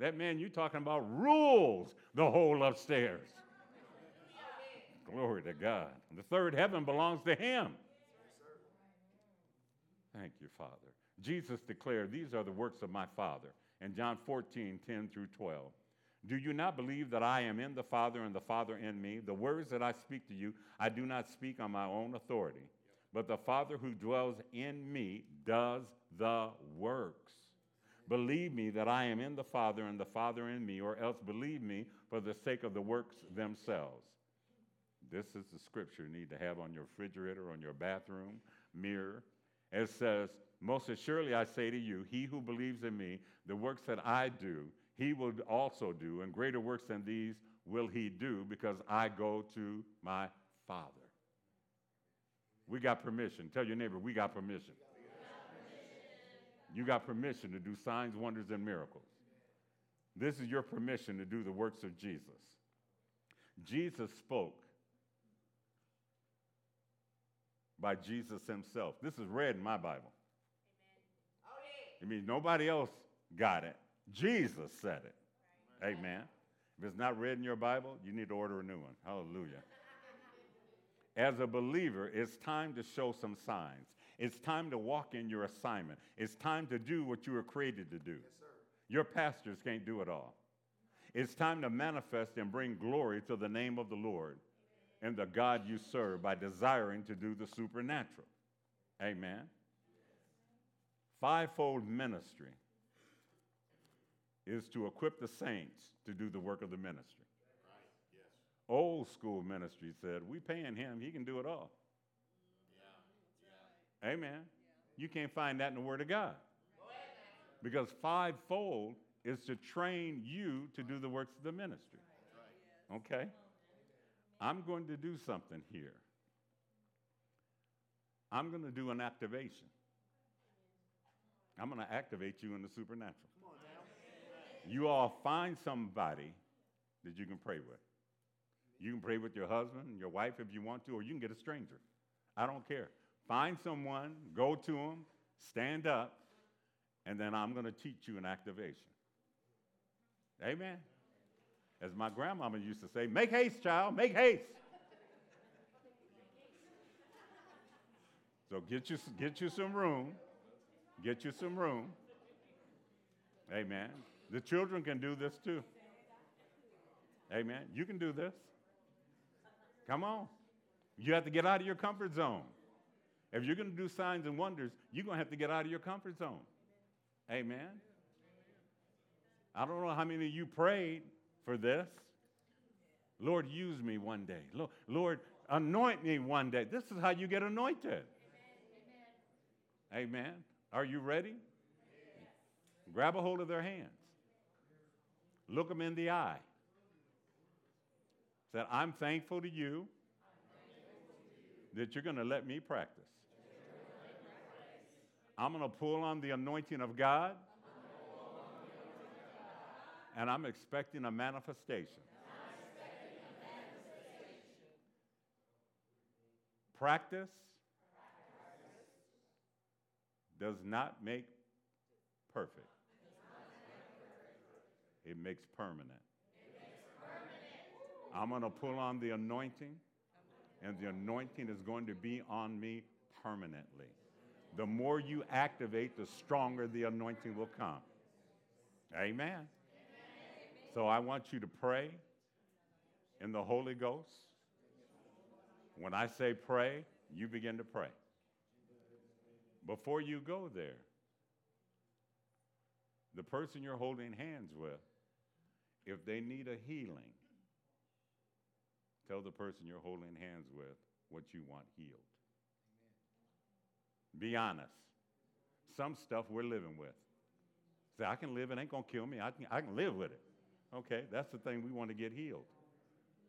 That man you're talking about rules the whole upstairs. Glory to God. The third heaven belongs to him. Thank you, Father. Jesus declared, These are the works of my Father. In John 14, 10 through 12. Do you not believe that I am in the Father and the Father in me? The words that I speak to you, I do not speak on my own authority, but the Father who dwells in me does the works. Believe me that I am in the Father and the Father in me, or else believe me for the sake of the works themselves. This is the scripture you need to have on your refrigerator, on your bathroom mirror. It says, Most assuredly I say to you, he who believes in me, the works that I do, he will also do, and greater works than these will he do, because I go to my Father. We got permission. Tell your neighbor, we got permission. You got permission to do signs, wonders, and miracles. This is your permission to do the works of Jesus. Jesus spoke by Jesus himself. This is red in my Bible. It means nobody else got it. Jesus said it. Amen. Amen. If it's not red in your Bible, you need to order a new one. Hallelujah. As a believer, it's time to show some signs. It's time to walk in your assignment. It's time to do what you were created to do. Yes, your pastors can't do it all. It's time to manifest and bring glory to the name of the Lord and the God you serve by desiring to do the supernatural. Amen. Fivefold ministry is to equip the saints to do the work of the ministry. Right. Yes. Old school ministry said, We paying him, he can do it all. Amen. You can't find that in the Word of God. Because fivefold is to train you to do the works of the ministry. Okay? I'm going to do something here. I'm going to do an activation. I'm going to activate you in the supernatural. You all find somebody that you can pray with. You can pray with your husband, your wife if you want to, or you can get a stranger. I don't care. Find someone, go to them, stand up, and then I'm going to teach you an activation. Amen. As my grandmama used to say, make haste, child, make haste. so get you, get you some room. Get you some room. Amen. The children can do this too. Amen. You can do this. Come on. You have to get out of your comfort zone. If you're going to do signs and wonders, you're going to have to get out of your comfort zone. Amen. I don't know how many of you prayed for this. Lord, use me one day. Lord, anoint me one day. This is how you get anointed. Amen. Amen. Are you ready? Grab a hold of their hands. Look them in the eye. Said, I'm thankful to you that you're going to let me practice. I'm going to pull on the anointing of God, and I'm expecting a manifestation. Practice does not make perfect. It makes permanent. I'm going to pull on the anointing, and the anointing is going to be on me permanently. The more you activate, the stronger the anointing will come. Amen. Amen. So I want you to pray in the Holy Ghost. When I say pray, you begin to pray. Before you go there, the person you're holding hands with, if they need a healing, tell the person you're holding hands with what you want healed. Be honest. Some stuff we're living with. Say, I can live, it ain't gonna kill me. I can, I can live with it. Okay, that's the thing we want to get healed.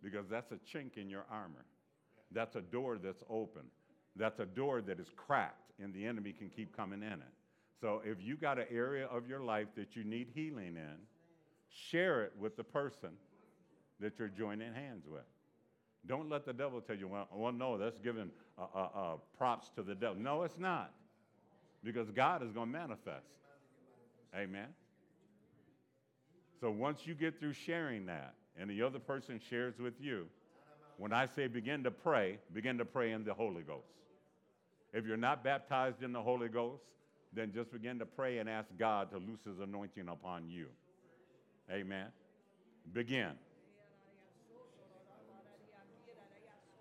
Because that's a chink in your armor. That's a door that's open. That's a door that is cracked, and the enemy can keep coming in it. So if you got an area of your life that you need healing in, share it with the person that you're joining hands with. Don't let the devil tell you, well, well no, that's giving uh, uh, uh, props to the devil. No, it's not. Because God is going to manifest. Amen. So once you get through sharing that, and the other person shares with you, when I say begin to pray, begin to pray in the Holy Ghost. If you're not baptized in the Holy Ghost, then just begin to pray and ask God to loose his anointing upon you. Amen. Begin.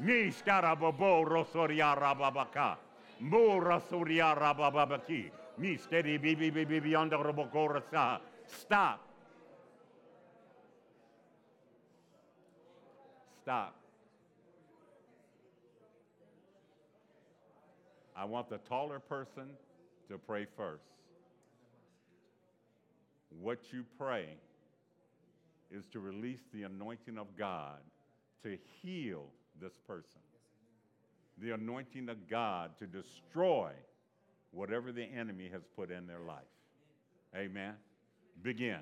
Mishkara bobo rosurya rababaka. Mora surya rababaki. Misteri bibi bibi beyond the Stop. Stop. I want the taller person to pray first. What you pray is to release the anointing of God to heal this person. The anointing of God to destroy whatever the enemy has put in their life. Amen. Begin.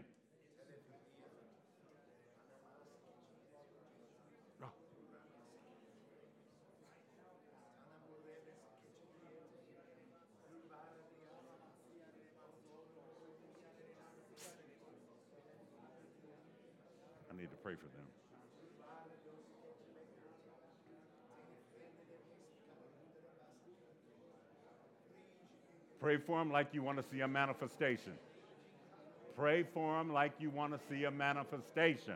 pray for them. Pray for them like you want to see a manifestation. Pray for them like you want to see a manifestation.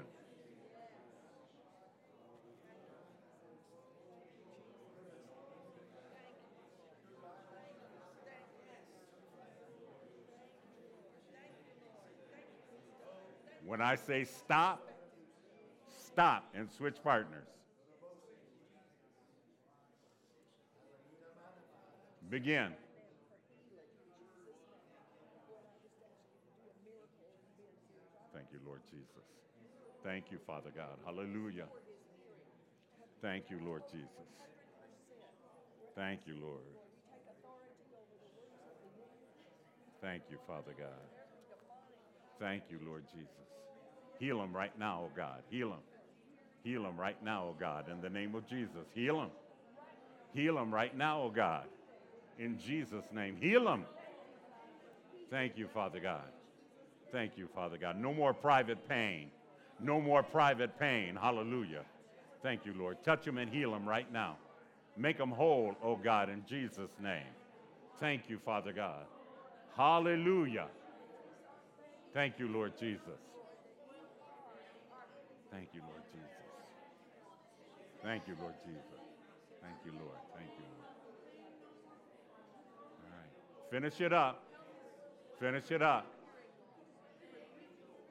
When I say stop, stop and switch partners. Begin. Jesus. Thank you, Father God. Hallelujah. Thank you, Lord Jesus. Thank you, Lord. Thank you, Father God. Thank you, Lord Jesus. Heal them right now, oh God. Heal them. Heal them right now, oh God, in the name of Jesus. Heal them. Heal them right now, oh God, in Jesus' name. Heal them. Thank you, Father God. Thank you, Father God. No more private pain. No more private pain. Hallelujah. Thank you, Lord. Touch them and heal them right now. Make them whole, oh God, in Jesus' name. Thank you, Father God. Hallelujah. Thank you, Lord Jesus. Thank you, Lord Jesus. Thank you, Lord Jesus. Thank you, Lord. Thank you, Lord. All right. Finish it up. Finish it up.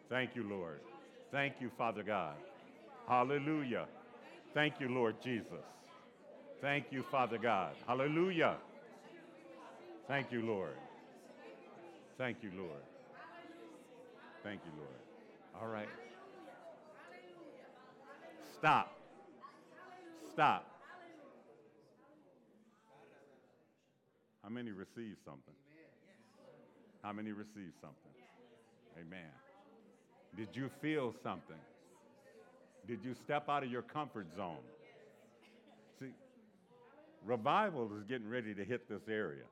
Thank you, Lord. Thank you, Father God. Hallelujah. Thank you, Lord Jesus. Thank you, Father God. Hallelujah. Thank you, Lord. Thank you, Lord. Thank you, Lord. All right. Stop. Stop. How many received something? How many received something? Amen. Did you feel something? Did you step out of your comfort zone? See, revival is getting ready to hit this area.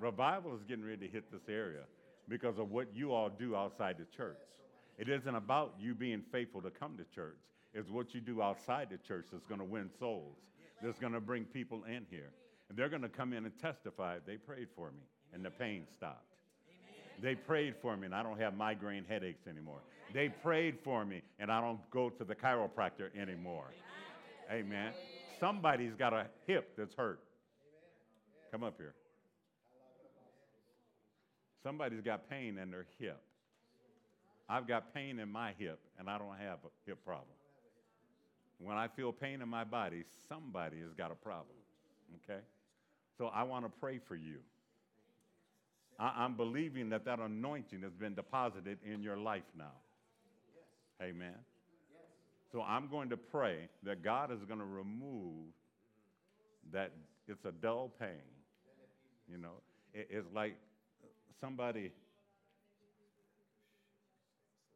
Revival is getting ready to hit this area because of what you all do outside the church. It isn't about you being faithful to come to church. It's what you do outside the church that's going to win souls. That's going to bring people in here. And they're going to come in and testify. They prayed for me and the pain stopped. They prayed for me and I don't have migraine headaches anymore. They prayed for me and I don't go to the chiropractor anymore. Amen. Somebody's got a hip that's hurt. Come up here. Somebody's got pain in their hip. I've got pain in my hip, and I don't have a hip problem. When I feel pain in my body, somebody has got a problem. Okay? So I want to pray for you. I- am believing that that anointing has been deposited in your life now. Amen. So I'm going to pray that God is going to remove that it's a dull pain. You know, it, it's like somebody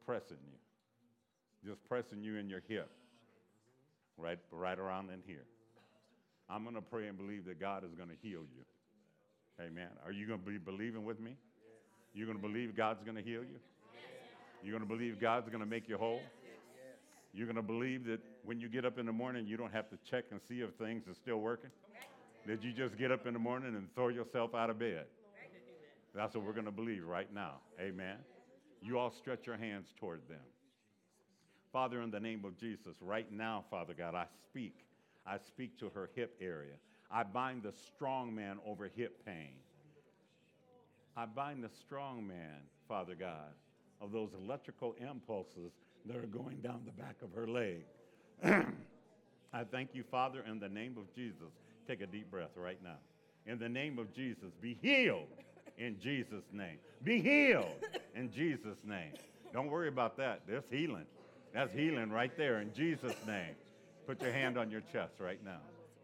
pressing you, just pressing you in your hip, right, right around in here. I'm going to pray and believe that God is going to heal you. Amen. Are you going to be believing with me? You're going to believe God's going to heal you? You're going to believe God's going to make you whole? You're going to believe that when you get up in the morning, you don't have to check and see if things are still working? That you just get up in the morning and throw yourself out of bed? That's what we're going to believe right now. Amen. You all stretch your hands toward them. Father, in the name of Jesus, right now, Father God, I speak. I speak to her hip area. I bind the strong man over hip pain. I bind the strong man, Father God, of those electrical impulses that are going down the back of her leg. I thank you, Father, in the name of Jesus. Take a deep breath right now. In the name of Jesus, be healed in Jesus' name. Be healed in Jesus' name. Don't worry about that. There's healing. That's healing right there in Jesus' name. Put your hand on your chest right now.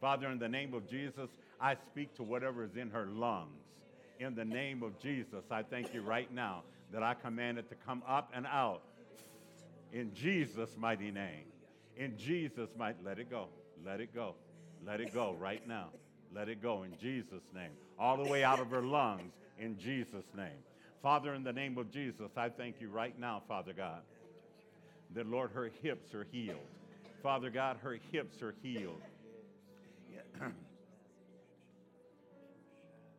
Father, in the name of Jesus, I speak to whatever is in her lungs. In the name of Jesus, I thank you right now that I command it to come up and out. In Jesus' mighty name. In Jesus' mighty, let it go. Let it go. Let it go right now. Let it go in Jesus' name. All the way out of her lungs in Jesus' name. Father, in the name of Jesus, I thank you right now, Father God, that, Lord, her hips are healed. Father God, her hips are healed.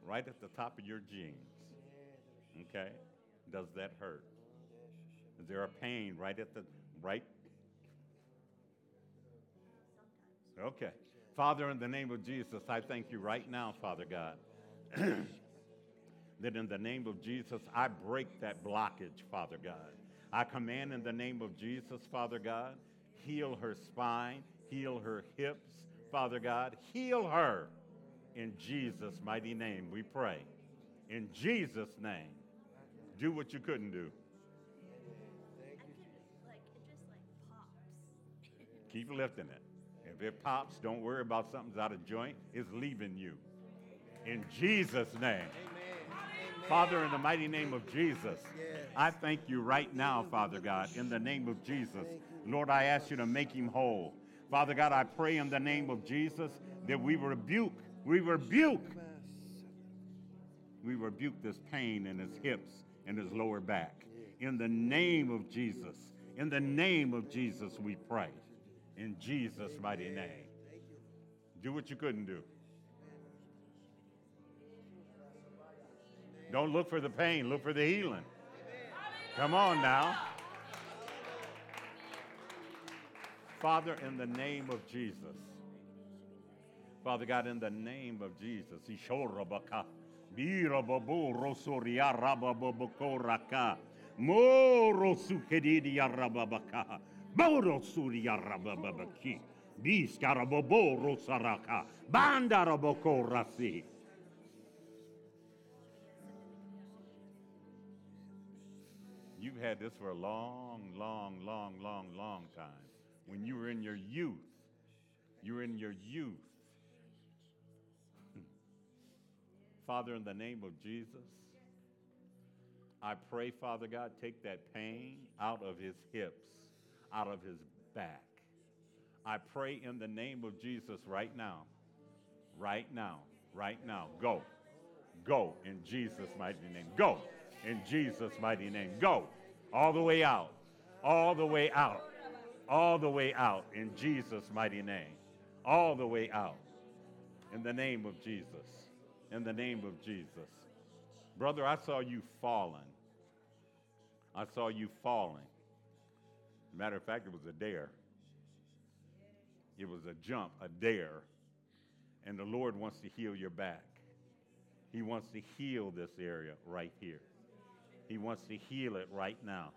right at the top of your jeans. Okay? Does that hurt? Is there a pain right at the right? Okay. Father, in the name of Jesus, I thank you right now, Father God. that in the name of Jesus, I break that blockage, Father God. I command in the name of Jesus, Father God, heal her spine, heal her hips, Father God, heal her. In Jesus' mighty name, we pray. In Jesus' name, do what you couldn't do. Keep lifting it. If it pops, don't worry about something's out of joint. It's leaving you. In Jesus' name. Father, in the mighty name of Jesus, I thank you right now, Father God, in the name of Jesus. Lord, I ask you to make him whole. Father God, I pray in the name of Jesus that we rebuke, we rebuke, we rebuke this pain in his hips and his lower back. In the name of Jesus, in the name of Jesus, we pray. In Jesus' mighty name. Do what you couldn't do. Don't look for the pain, look for the healing. Come on now. Father, in the name of Jesus. Father God, in the name of Jesus. Moro. Biskarababo rosaraka. Bandaraboko rasi. You've had this for a long, long, long, long, long time. When you were in your youth, you were in your youth. Father, in the name of Jesus, I pray, Father God, take that pain out of his hips, out of his back. I pray in the name of Jesus right now, right now, right now. Go. Go in Jesus' mighty name. Go in Jesus' mighty name. Go all the way out, all the way out, all the way out in Jesus' mighty name. All the way out in the name of Jesus. In the name of Jesus. Brother, I saw you falling. I saw you falling. Matter of fact, it was a dare. It was a jump, a dare. And the Lord wants to heal your back. He wants to heal this area right here. He wants to heal it right now.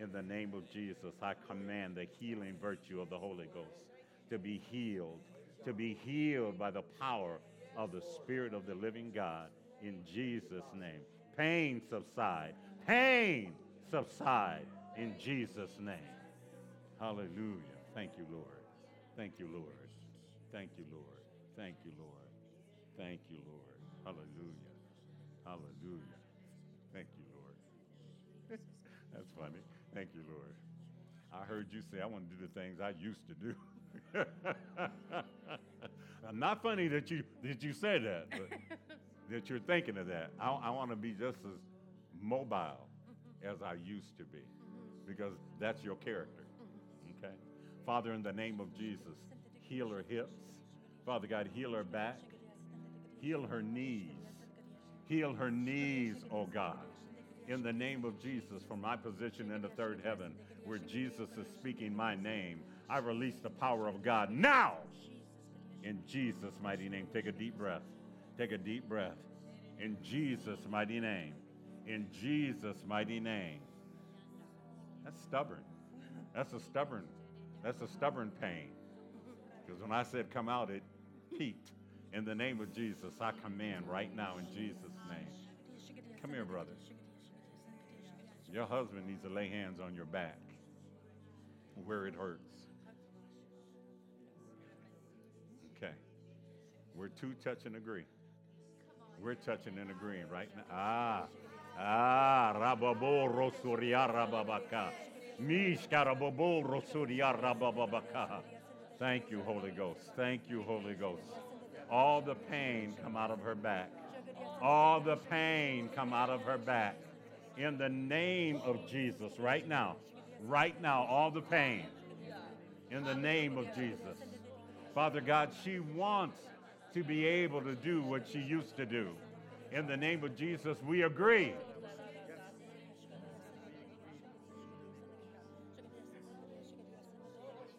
In the name of Jesus, I command the healing virtue of the Holy Ghost to be healed, to be healed by the power of the Spirit of the living God in Jesus' name. Pain subside. Pain subside in Jesus' name. Hallelujah. Thank you, Lord. Thank you, Lord. Thank you, Lord. Thank you, Lord. Thank you, Lord. Hallelujah. Hallelujah. Thank you, Lord. That's funny. Thank you, Lord. I heard you say, I want to do the things I used to do. Not funny that you that you said that, but that you're thinking of that. I, I want to be just as mobile as I used to be, because that's your character. Okay, Father, in the name of Jesus, heal her hips. Father God, heal her back, heal her knees, heal her knees, oh God. In the name of Jesus, from my position in the third heaven, where Jesus is speaking my name, I release the power of God now. In Jesus' mighty name, take a deep breath. Take a deep breath. In Jesus' mighty name. In Jesus' mighty name. That's stubborn. That's a stubborn. That's a stubborn pain. Because when I said come out, it peaked. In the name of Jesus, I command right now in Jesus' name. Come here, brother. Your husband needs to lay hands on your back where it hurts. Okay. We're two touch and agree. We're touching and agreeing right now. Ah, ah, rababo rosuria rababaka. Mishkarababo rosuria rababaka. Thank you, Holy Ghost. Thank you, Holy Ghost. All the pain come out of her back. All the pain come out of her back. In the name of Jesus, right now. Right now, all the pain. In the name of Jesus. Father God, she wants to be able to do what she used to do. In the name of Jesus, we agree.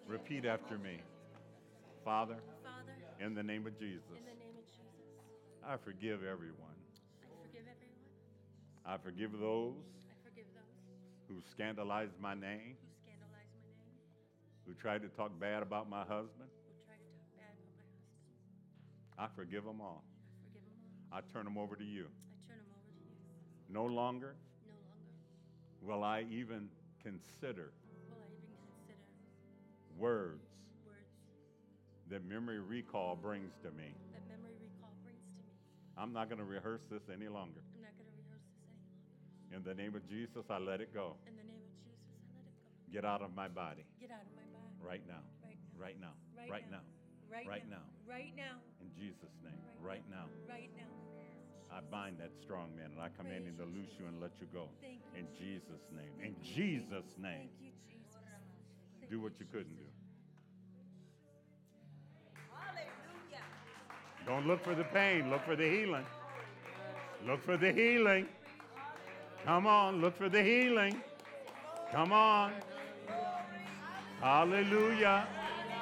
Repeat after me. Father, Father, in the name of Jesus, in the name of Jesus, I forgive everyone. I forgive everyone. I forgive those I forgive those who scandalized my name, who scandalized my name, who tried to talk bad about my husband. who tried to talk bad about my husband. I forgive them all. I forgive them all. I turn them over to you. I turn them over to you. No longer No longer will I even consider will I even consider words words that memory recall brings to me. that memory recall brings to me. I'm not going to rehearse this any longer. In the name of Jesus, I let it go. In the name of Jesus, I let it go. Get out of my body Get out of my body. right now. Right now. Right now. Right, Right now. now. Right now. In Jesus' name. Right Right now. Right now. I bind that strong man and I command him to loose you and let you go. In Jesus' name. In Jesus' name. Thank you, Jesus. Do what you couldn't do. Hallelujah. Don't look for the pain, look for the healing. Look for the healing. Come on, look for the healing. Come on. Hallelujah.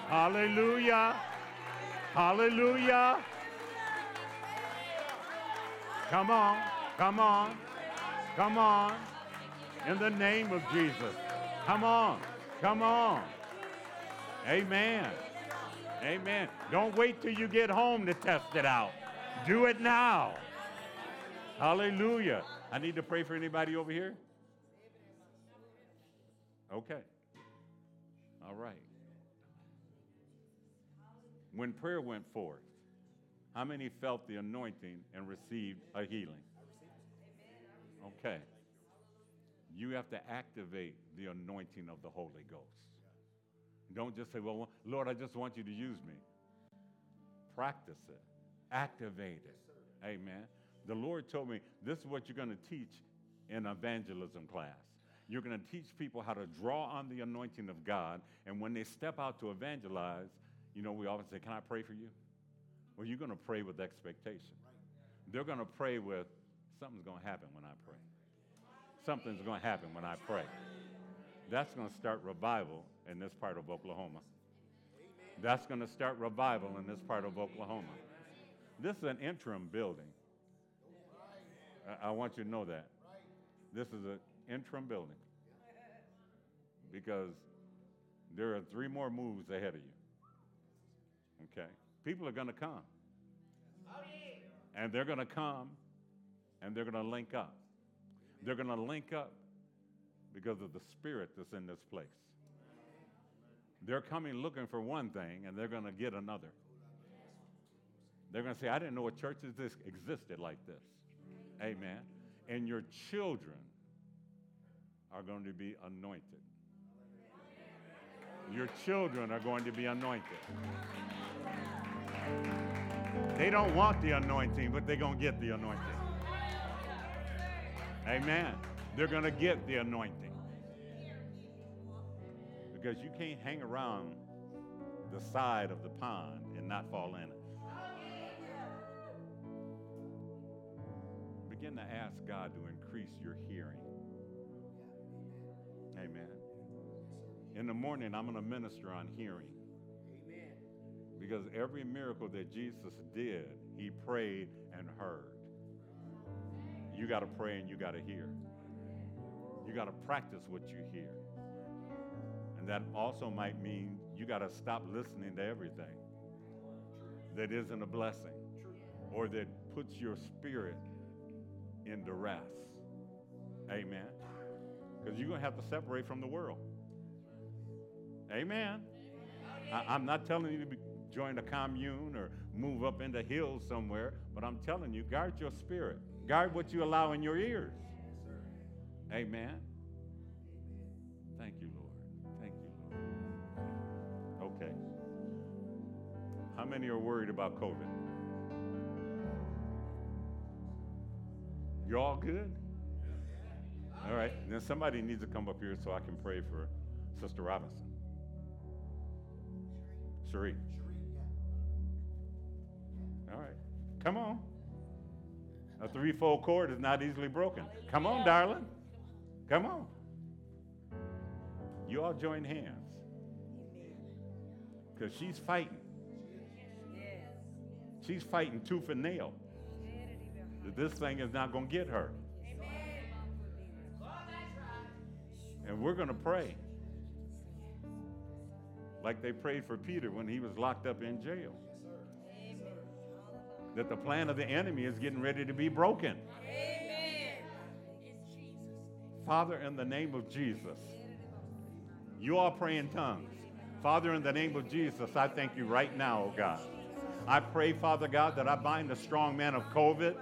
Hallelujah. Hallelujah. Come on. Come on. Come on. In the name of Jesus. Come on. Come on. Amen. Amen. Don't wait till you get home to test it out. Do it now. Hallelujah. I need to pray for anybody over here. Okay. All right. When prayer went forth, how many felt the anointing and received a healing? Okay. You have to activate the anointing of the Holy Ghost. Don't just say, Well, Lord, I just want you to use me. Practice it, activate it. Amen. The Lord told me this is what you're going to teach in evangelism class. You're going to teach people how to draw on the anointing of God, and when they step out to evangelize, you know, we often say, Can I pray for you? Well, you're going to pray with expectation. They're going to pray with, Something's going to happen when I pray. Something's going to happen when I pray. That's going to start revival in this part of Oklahoma. That's going to start revival in this part of Oklahoma. This is an interim building. I, I want you to know that. This is an interim building because there are three more moves ahead of you. Okay? People are going to come. And they're going to come and they're going to link up. They're going to link up because of the spirit that's in this place. They're coming looking for one thing and they're going to get another. They're going to say, I didn't know a church existed like this. Amen. And your children are going to be anointed. Your children are going to be anointed. They don't want the anointing, but they're going to get the anointing. Amen. They're going to get the anointing. Because you can't hang around the side of the pond and not fall in it. Begin to ask God to increase your hearing. Amen. In the morning, I'm going to minister on hearing. Amen. Because every miracle that Jesus did, he prayed and heard. You got to pray and you got to hear. You got to practice what you hear. And that also might mean you got to stop listening to everything that isn't a blessing or that puts your spirit in duress. Amen. Because you're going to have to separate from the world. Amen. I, am not telling you to be, join a commune or move up into hills somewhere, but I'm telling you, guard your spirit. Guard what you allow in your ears. Amen. Thank you, Lord. Thank you, Lord. Okay. How many are worried about COVID? You all good? All right. Then somebody needs to come up here so I can pray for Sister Robinson. Cherie. All right. Come on. A threefold cord is not easily broken. Come on, darling. Come on. You all join hands. Because she's fighting. She's fighting tooth and nail. This thing is not going to get her. And we're going to pray like they prayed for Peter when he was locked up in jail. That the plan of the enemy is getting ready to be broken. Amen. Father, in the name of Jesus, you all pray in tongues. Father, in the name of Jesus, I thank you right now, oh God. I pray, Father God, that I bind the strong man of COVID.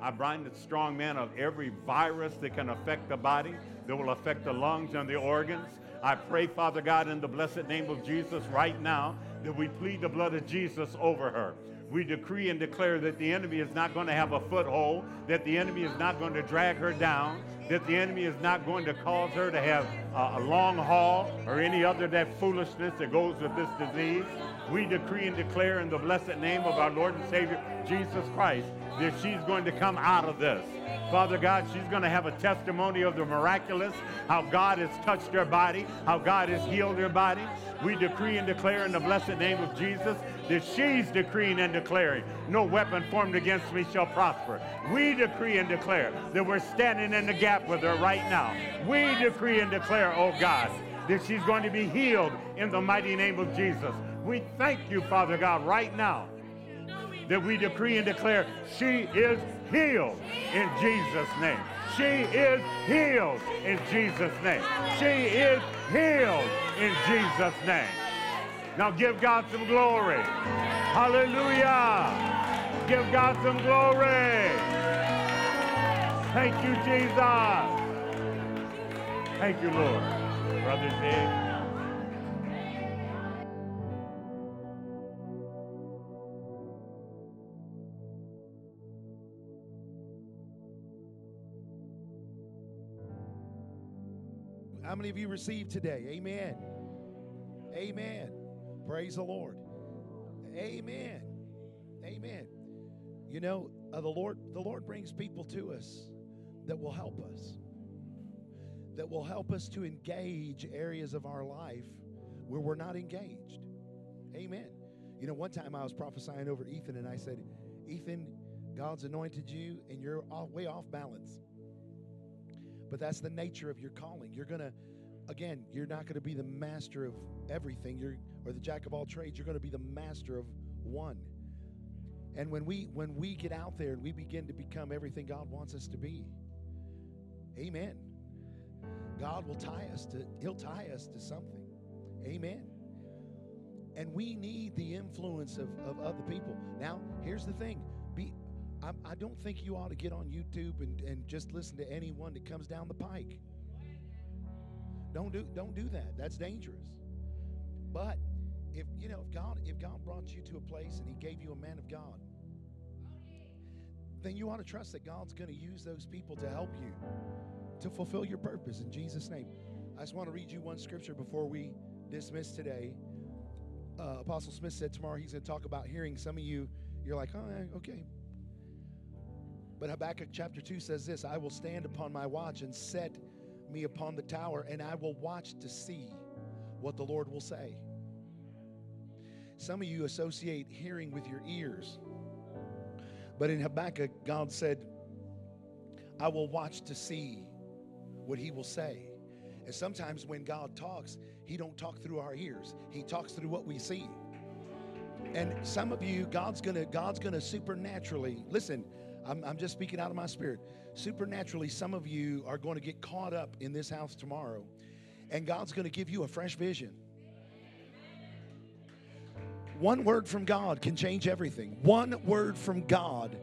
I bind the strong man of every virus that can affect the body, that will affect the lungs and the organs. I pray, Father God, in the blessed name of Jesus right now, that we plead the blood of Jesus over her. We decree and declare that the enemy is not going to have a foothold, that the enemy is not going to drag her down, that the enemy is not going to cause her to have a long haul or any other that foolishness that goes with this disease. We decree and declare in the blessed name of our Lord and Savior Jesus Christ that she's going to come out of this. Father God, she's going to have a testimony of the miraculous, how God has touched her body, how God has healed her body. We decree and declare in the blessed name of Jesus that she's decreeing and declaring, no weapon formed against me shall prosper. We decree and declare that we're standing in the gap with her right now. We decree and declare, oh God, that she's going to be healed in the mighty name of Jesus. We thank you, Father God, right now that we decree and declare she is healed in Jesus' name. She is healed in Jesus' name. She is healed in Jesus' name. Now give God some glory. Hallelujah. Give God some glory. Thank you, Jesus. Thank you, Lord. Brother Zig. Many of you received today? Amen. Amen. Praise the Lord. Amen. Amen. You know, uh, the Lord the Lord brings people to us that will help us. That will help us to engage areas of our life where we're not engaged. Amen. You know, one time I was prophesying over Ethan and I said, "Ethan, God's anointed you and you're off, way off balance." But that's the nature of your calling. You're going to again, you're not going to be the master of everything. You're or the jack of all trades. You're going to be the master of one. And when we when we get out there and we begin to become everything God wants us to be, amen. God will tie us to he'll tie us to something. Amen. And we need the influence of, of other people. Now, here's the thing. Be I, I don't think you ought to get on YouTube and, and just listen to anyone that comes down the pike. Don't do don't do that. That's dangerous. But if you know if God if God brought you to a place and He gave you a man of God, then you ought to trust that God's going to use those people to help you to fulfill your purpose in Jesus' name. I just want to read you one scripture before we dismiss today. Uh, Apostle Smith said tomorrow he's going to talk about hearing. Some of you, you're like, oh, okay. But Habakkuk chapter 2 says this I will stand upon my watch and set me upon the tower, and I will watch to see what the Lord will say. Some of you associate hearing with your ears. But in Habakkuk, God said, I will watch to see what he will say. And sometimes when God talks, he don't talk through our ears. He talks through what we see. And some of you, God's gonna, God's gonna supernaturally, listen, I'm, I'm just speaking out of my spirit. Supernaturally, some of you are going to get caught up in this house tomorrow, and God's going to give you a fresh vision. One word from God can change everything. One word from God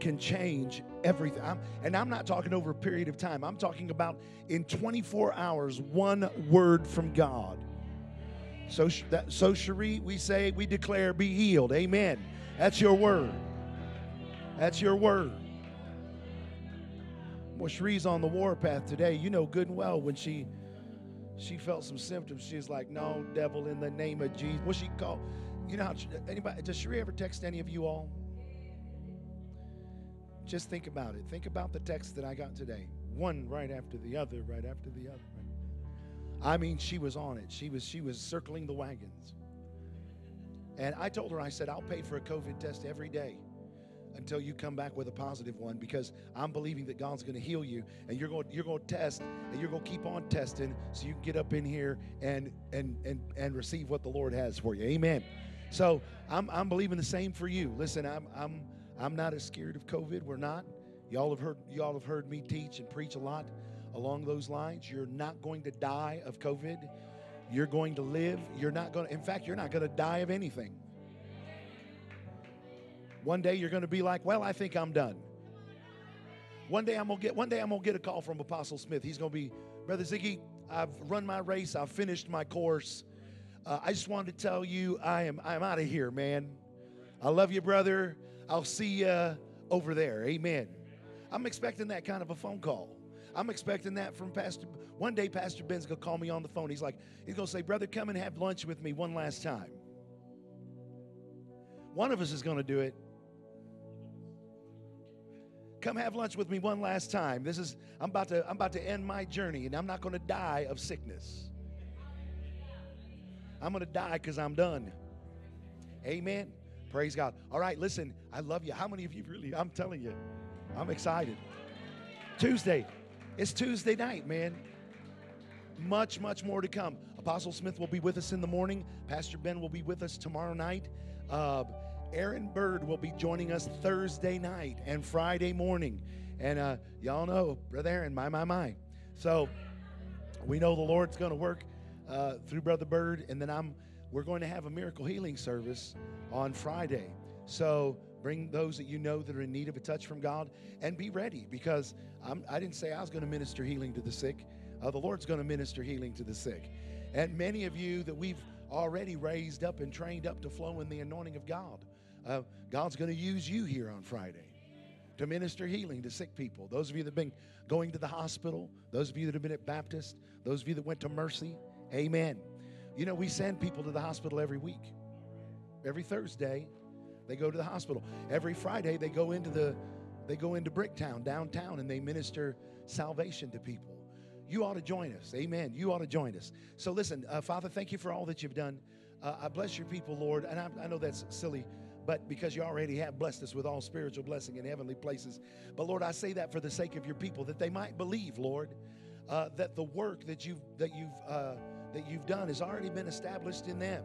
can change everything. I'm, and I'm not talking over a period of time, I'm talking about in 24 hours, one word from God. So, that, so Cherie, we say, we declare, be healed. Amen. That's your word. That's your word. Well, Cherie's on the warpath today. You know good and well when she she felt some symptoms. She's like, "No, devil, in the name of Jesus." What she called? You know how anybody does Sheree ever text any of you all? Just think about it. Think about the text that I got today. One right after the other, right after the other. I mean, she was on it. She was she was circling the wagons. And I told her, I said, I'll pay for a COVID test every day. Until you come back with a positive one because I'm believing that God's going to heal you and you're going you're going to test and you're going to keep on testing so you can get up in here and and and and receive what the Lord has for you. Amen. So, I'm I'm believing the same for you. Listen, I'm I'm I'm not as scared of COVID. We're not. Y'all have heard y'all have heard me teach and preach a lot along those lines. You're not going to die of COVID. You're going to live. You're not going to in fact, you're not going to die of anything. One day you're going to be like, "Well, I think I'm done." One day I'm to get one day I'm to get a call from Apostle Smith. He's to be, "Brother Ziggy, I've run my race. I've finished my course. Uh, I just wanted to tell you I am I'm out of here, man. I love you, brother. I'll see you over there. Amen." I'm expecting that kind of a phone call. I'm expecting that from Pastor. One day, Pastor Ben's gonna call me on the phone. He's like, he's gonna say, "Brother, come and have lunch with me one last time." One of us is gonna do it. Come have lunch with me one last time. This is I'm about to I'm about to end my journey, and I'm not gonna die of sickness. I'm gonna die because I'm done. Amen. Praise God. All right, listen, I love you. How many of you really? I'm telling you, I'm excited. Tuesday. It's Tuesday night, man. Much, much more to come. Apostle Smith will be with us in the morning. Pastor Ben will be with us tomorrow night. Uh, Aaron Bird will be joining us Thursday night and Friday morning. And uh, y'all know, Brother Aaron, my, my, my. So we know the Lord's going to work uh, through Brother Bird. And then I'm, we're going to have a miracle healing service on Friday. So bring those that you know that are in need of a touch from God and be ready because I'm, I did not say I was going to minister healing to the sick. Uh, the Lord's going to minister healing to the sick. And many of you that we've already raised up and trained up to flow in the anointing of God, uh, God's going to use you here on Friday to minister healing to sick people. Those of you that have been going to the hospital, those of you that have been at Baptist, those of you that went to Mercy, amen. You know, we send people to the hospital every week. Every Thursday, they go to the hospital. Every Friday, they go into the they go into Bricktown downtown and they minister salvation to people. You ought to join us. Amen. You ought to join us. So listen, uh, Father, thank you for all that you've done. Uh, I bless your people, Lord. And I, I know that's silly, but because you already have blessed us with all spiritual blessing in heavenly places. But Lord, I say that for the sake of your people, that they might believe, Lord, uh, that the work that you've that you've uh, that you've done has already been established in them.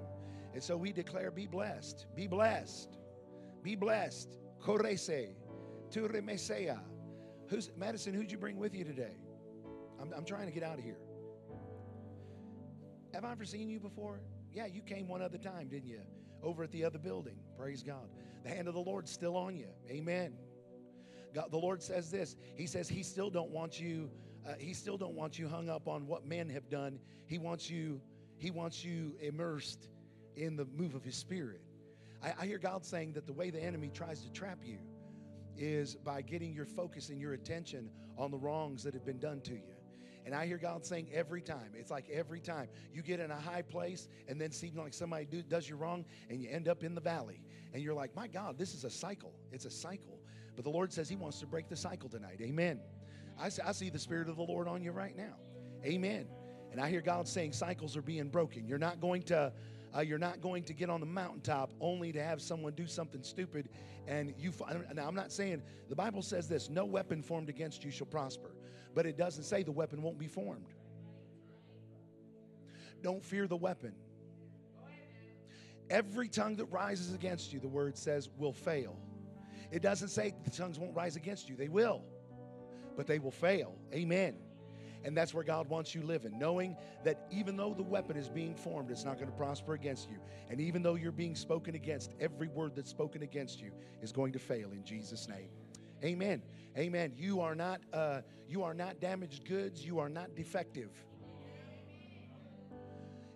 And so we declare, be blessed, be blessed, be blessed. Korese, Turemesea. Who's Madison? Who'd you bring with you today? I'm, I'm trying to get out of here. Have I ever seen you before? Yeah, you came one other time, didn't you? Over at the other building. Praise God. The hand of the Lord's still on you. Amen. God, the Lord says this. He says He still don't want you. Uh, he still don't want you hung up on what men have done. He wants you. He wants you immersed in the move of His Spirit. I, I hear God saying that the way the enemy tries to trap you is by getting your focus and your attention on the wrongs that have been done to you. And I hear God saying every time, it's like every time you get in a high place and then seem like somebody do, does you wrong and you end up in the valley. And you're like, my God, this is a cycle. It's a cycle. But the Lord says He wants to break the cycle tonight. Amen. I, I see the Spirit of the Lord on you right now. Amen. And I hear God saying cycles are being broken. You're not going to uh, you're not going to get on the mountaintop only to have someone do something stupid and you. Now, I'm not saying the Bible says this no weapon formed against you shall prosper, but it doesn't say the weapon won't be formed. Don't fear the weapon. Every tongue that rises against you, the word says, will fail. It doesn't say the tongues won't rise against you, they will, but they will fail. Amen. And that's where God wants you living, knowing that even though the weapon is being formed, it's not going to prosper against you. And even though you're being spoken against, every word that's spoken against you is going to fail in Jesus' name. Amen. Amen. You are not uh, you are not damaged goods. You are not defective.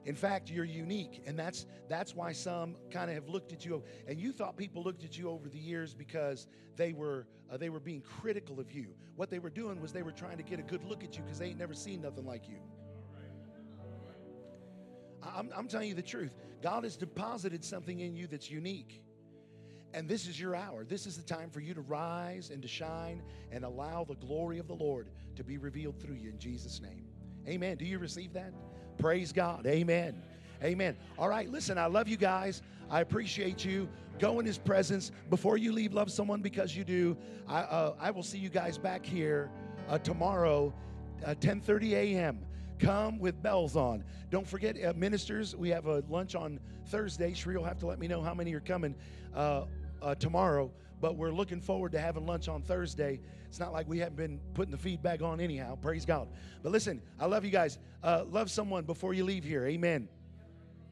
In fact, you're unique, and that's that's why some kind of have looked at you. And you thought people looked at you over the years because they were uh, they were being critical of you. What they were doing was they were trying to get a good look at you because they ain't never seen nothing like you. I'm, I'm telling you the truth. God has deposited something in you that's unique. And this is your hour. This is the time for you to rise and to shine and allow the glory of the Lord to be revealed through you in Jesus' name. Amen. Do you receive that? Praise God. Amen. Amen. All right, listen, I love you guys. I appreciate you. Go in his presence. Before you leave, love someone because you do. I, uh, I will see you guys back here uh, tomorrow, uh, 10.30 a.m. Come with bells on. Don't forget, uh, ministers, we have a lunch on Thursday. Sheree will have to let me know how many are coming uh, uh, tomorrow, but we're looking forward to having lunch on Thursday. It's not like we haven't been putting the feedback on anyhow. Praise God. But listen, I love you guys. Uh, love someone before you leave here. Amen.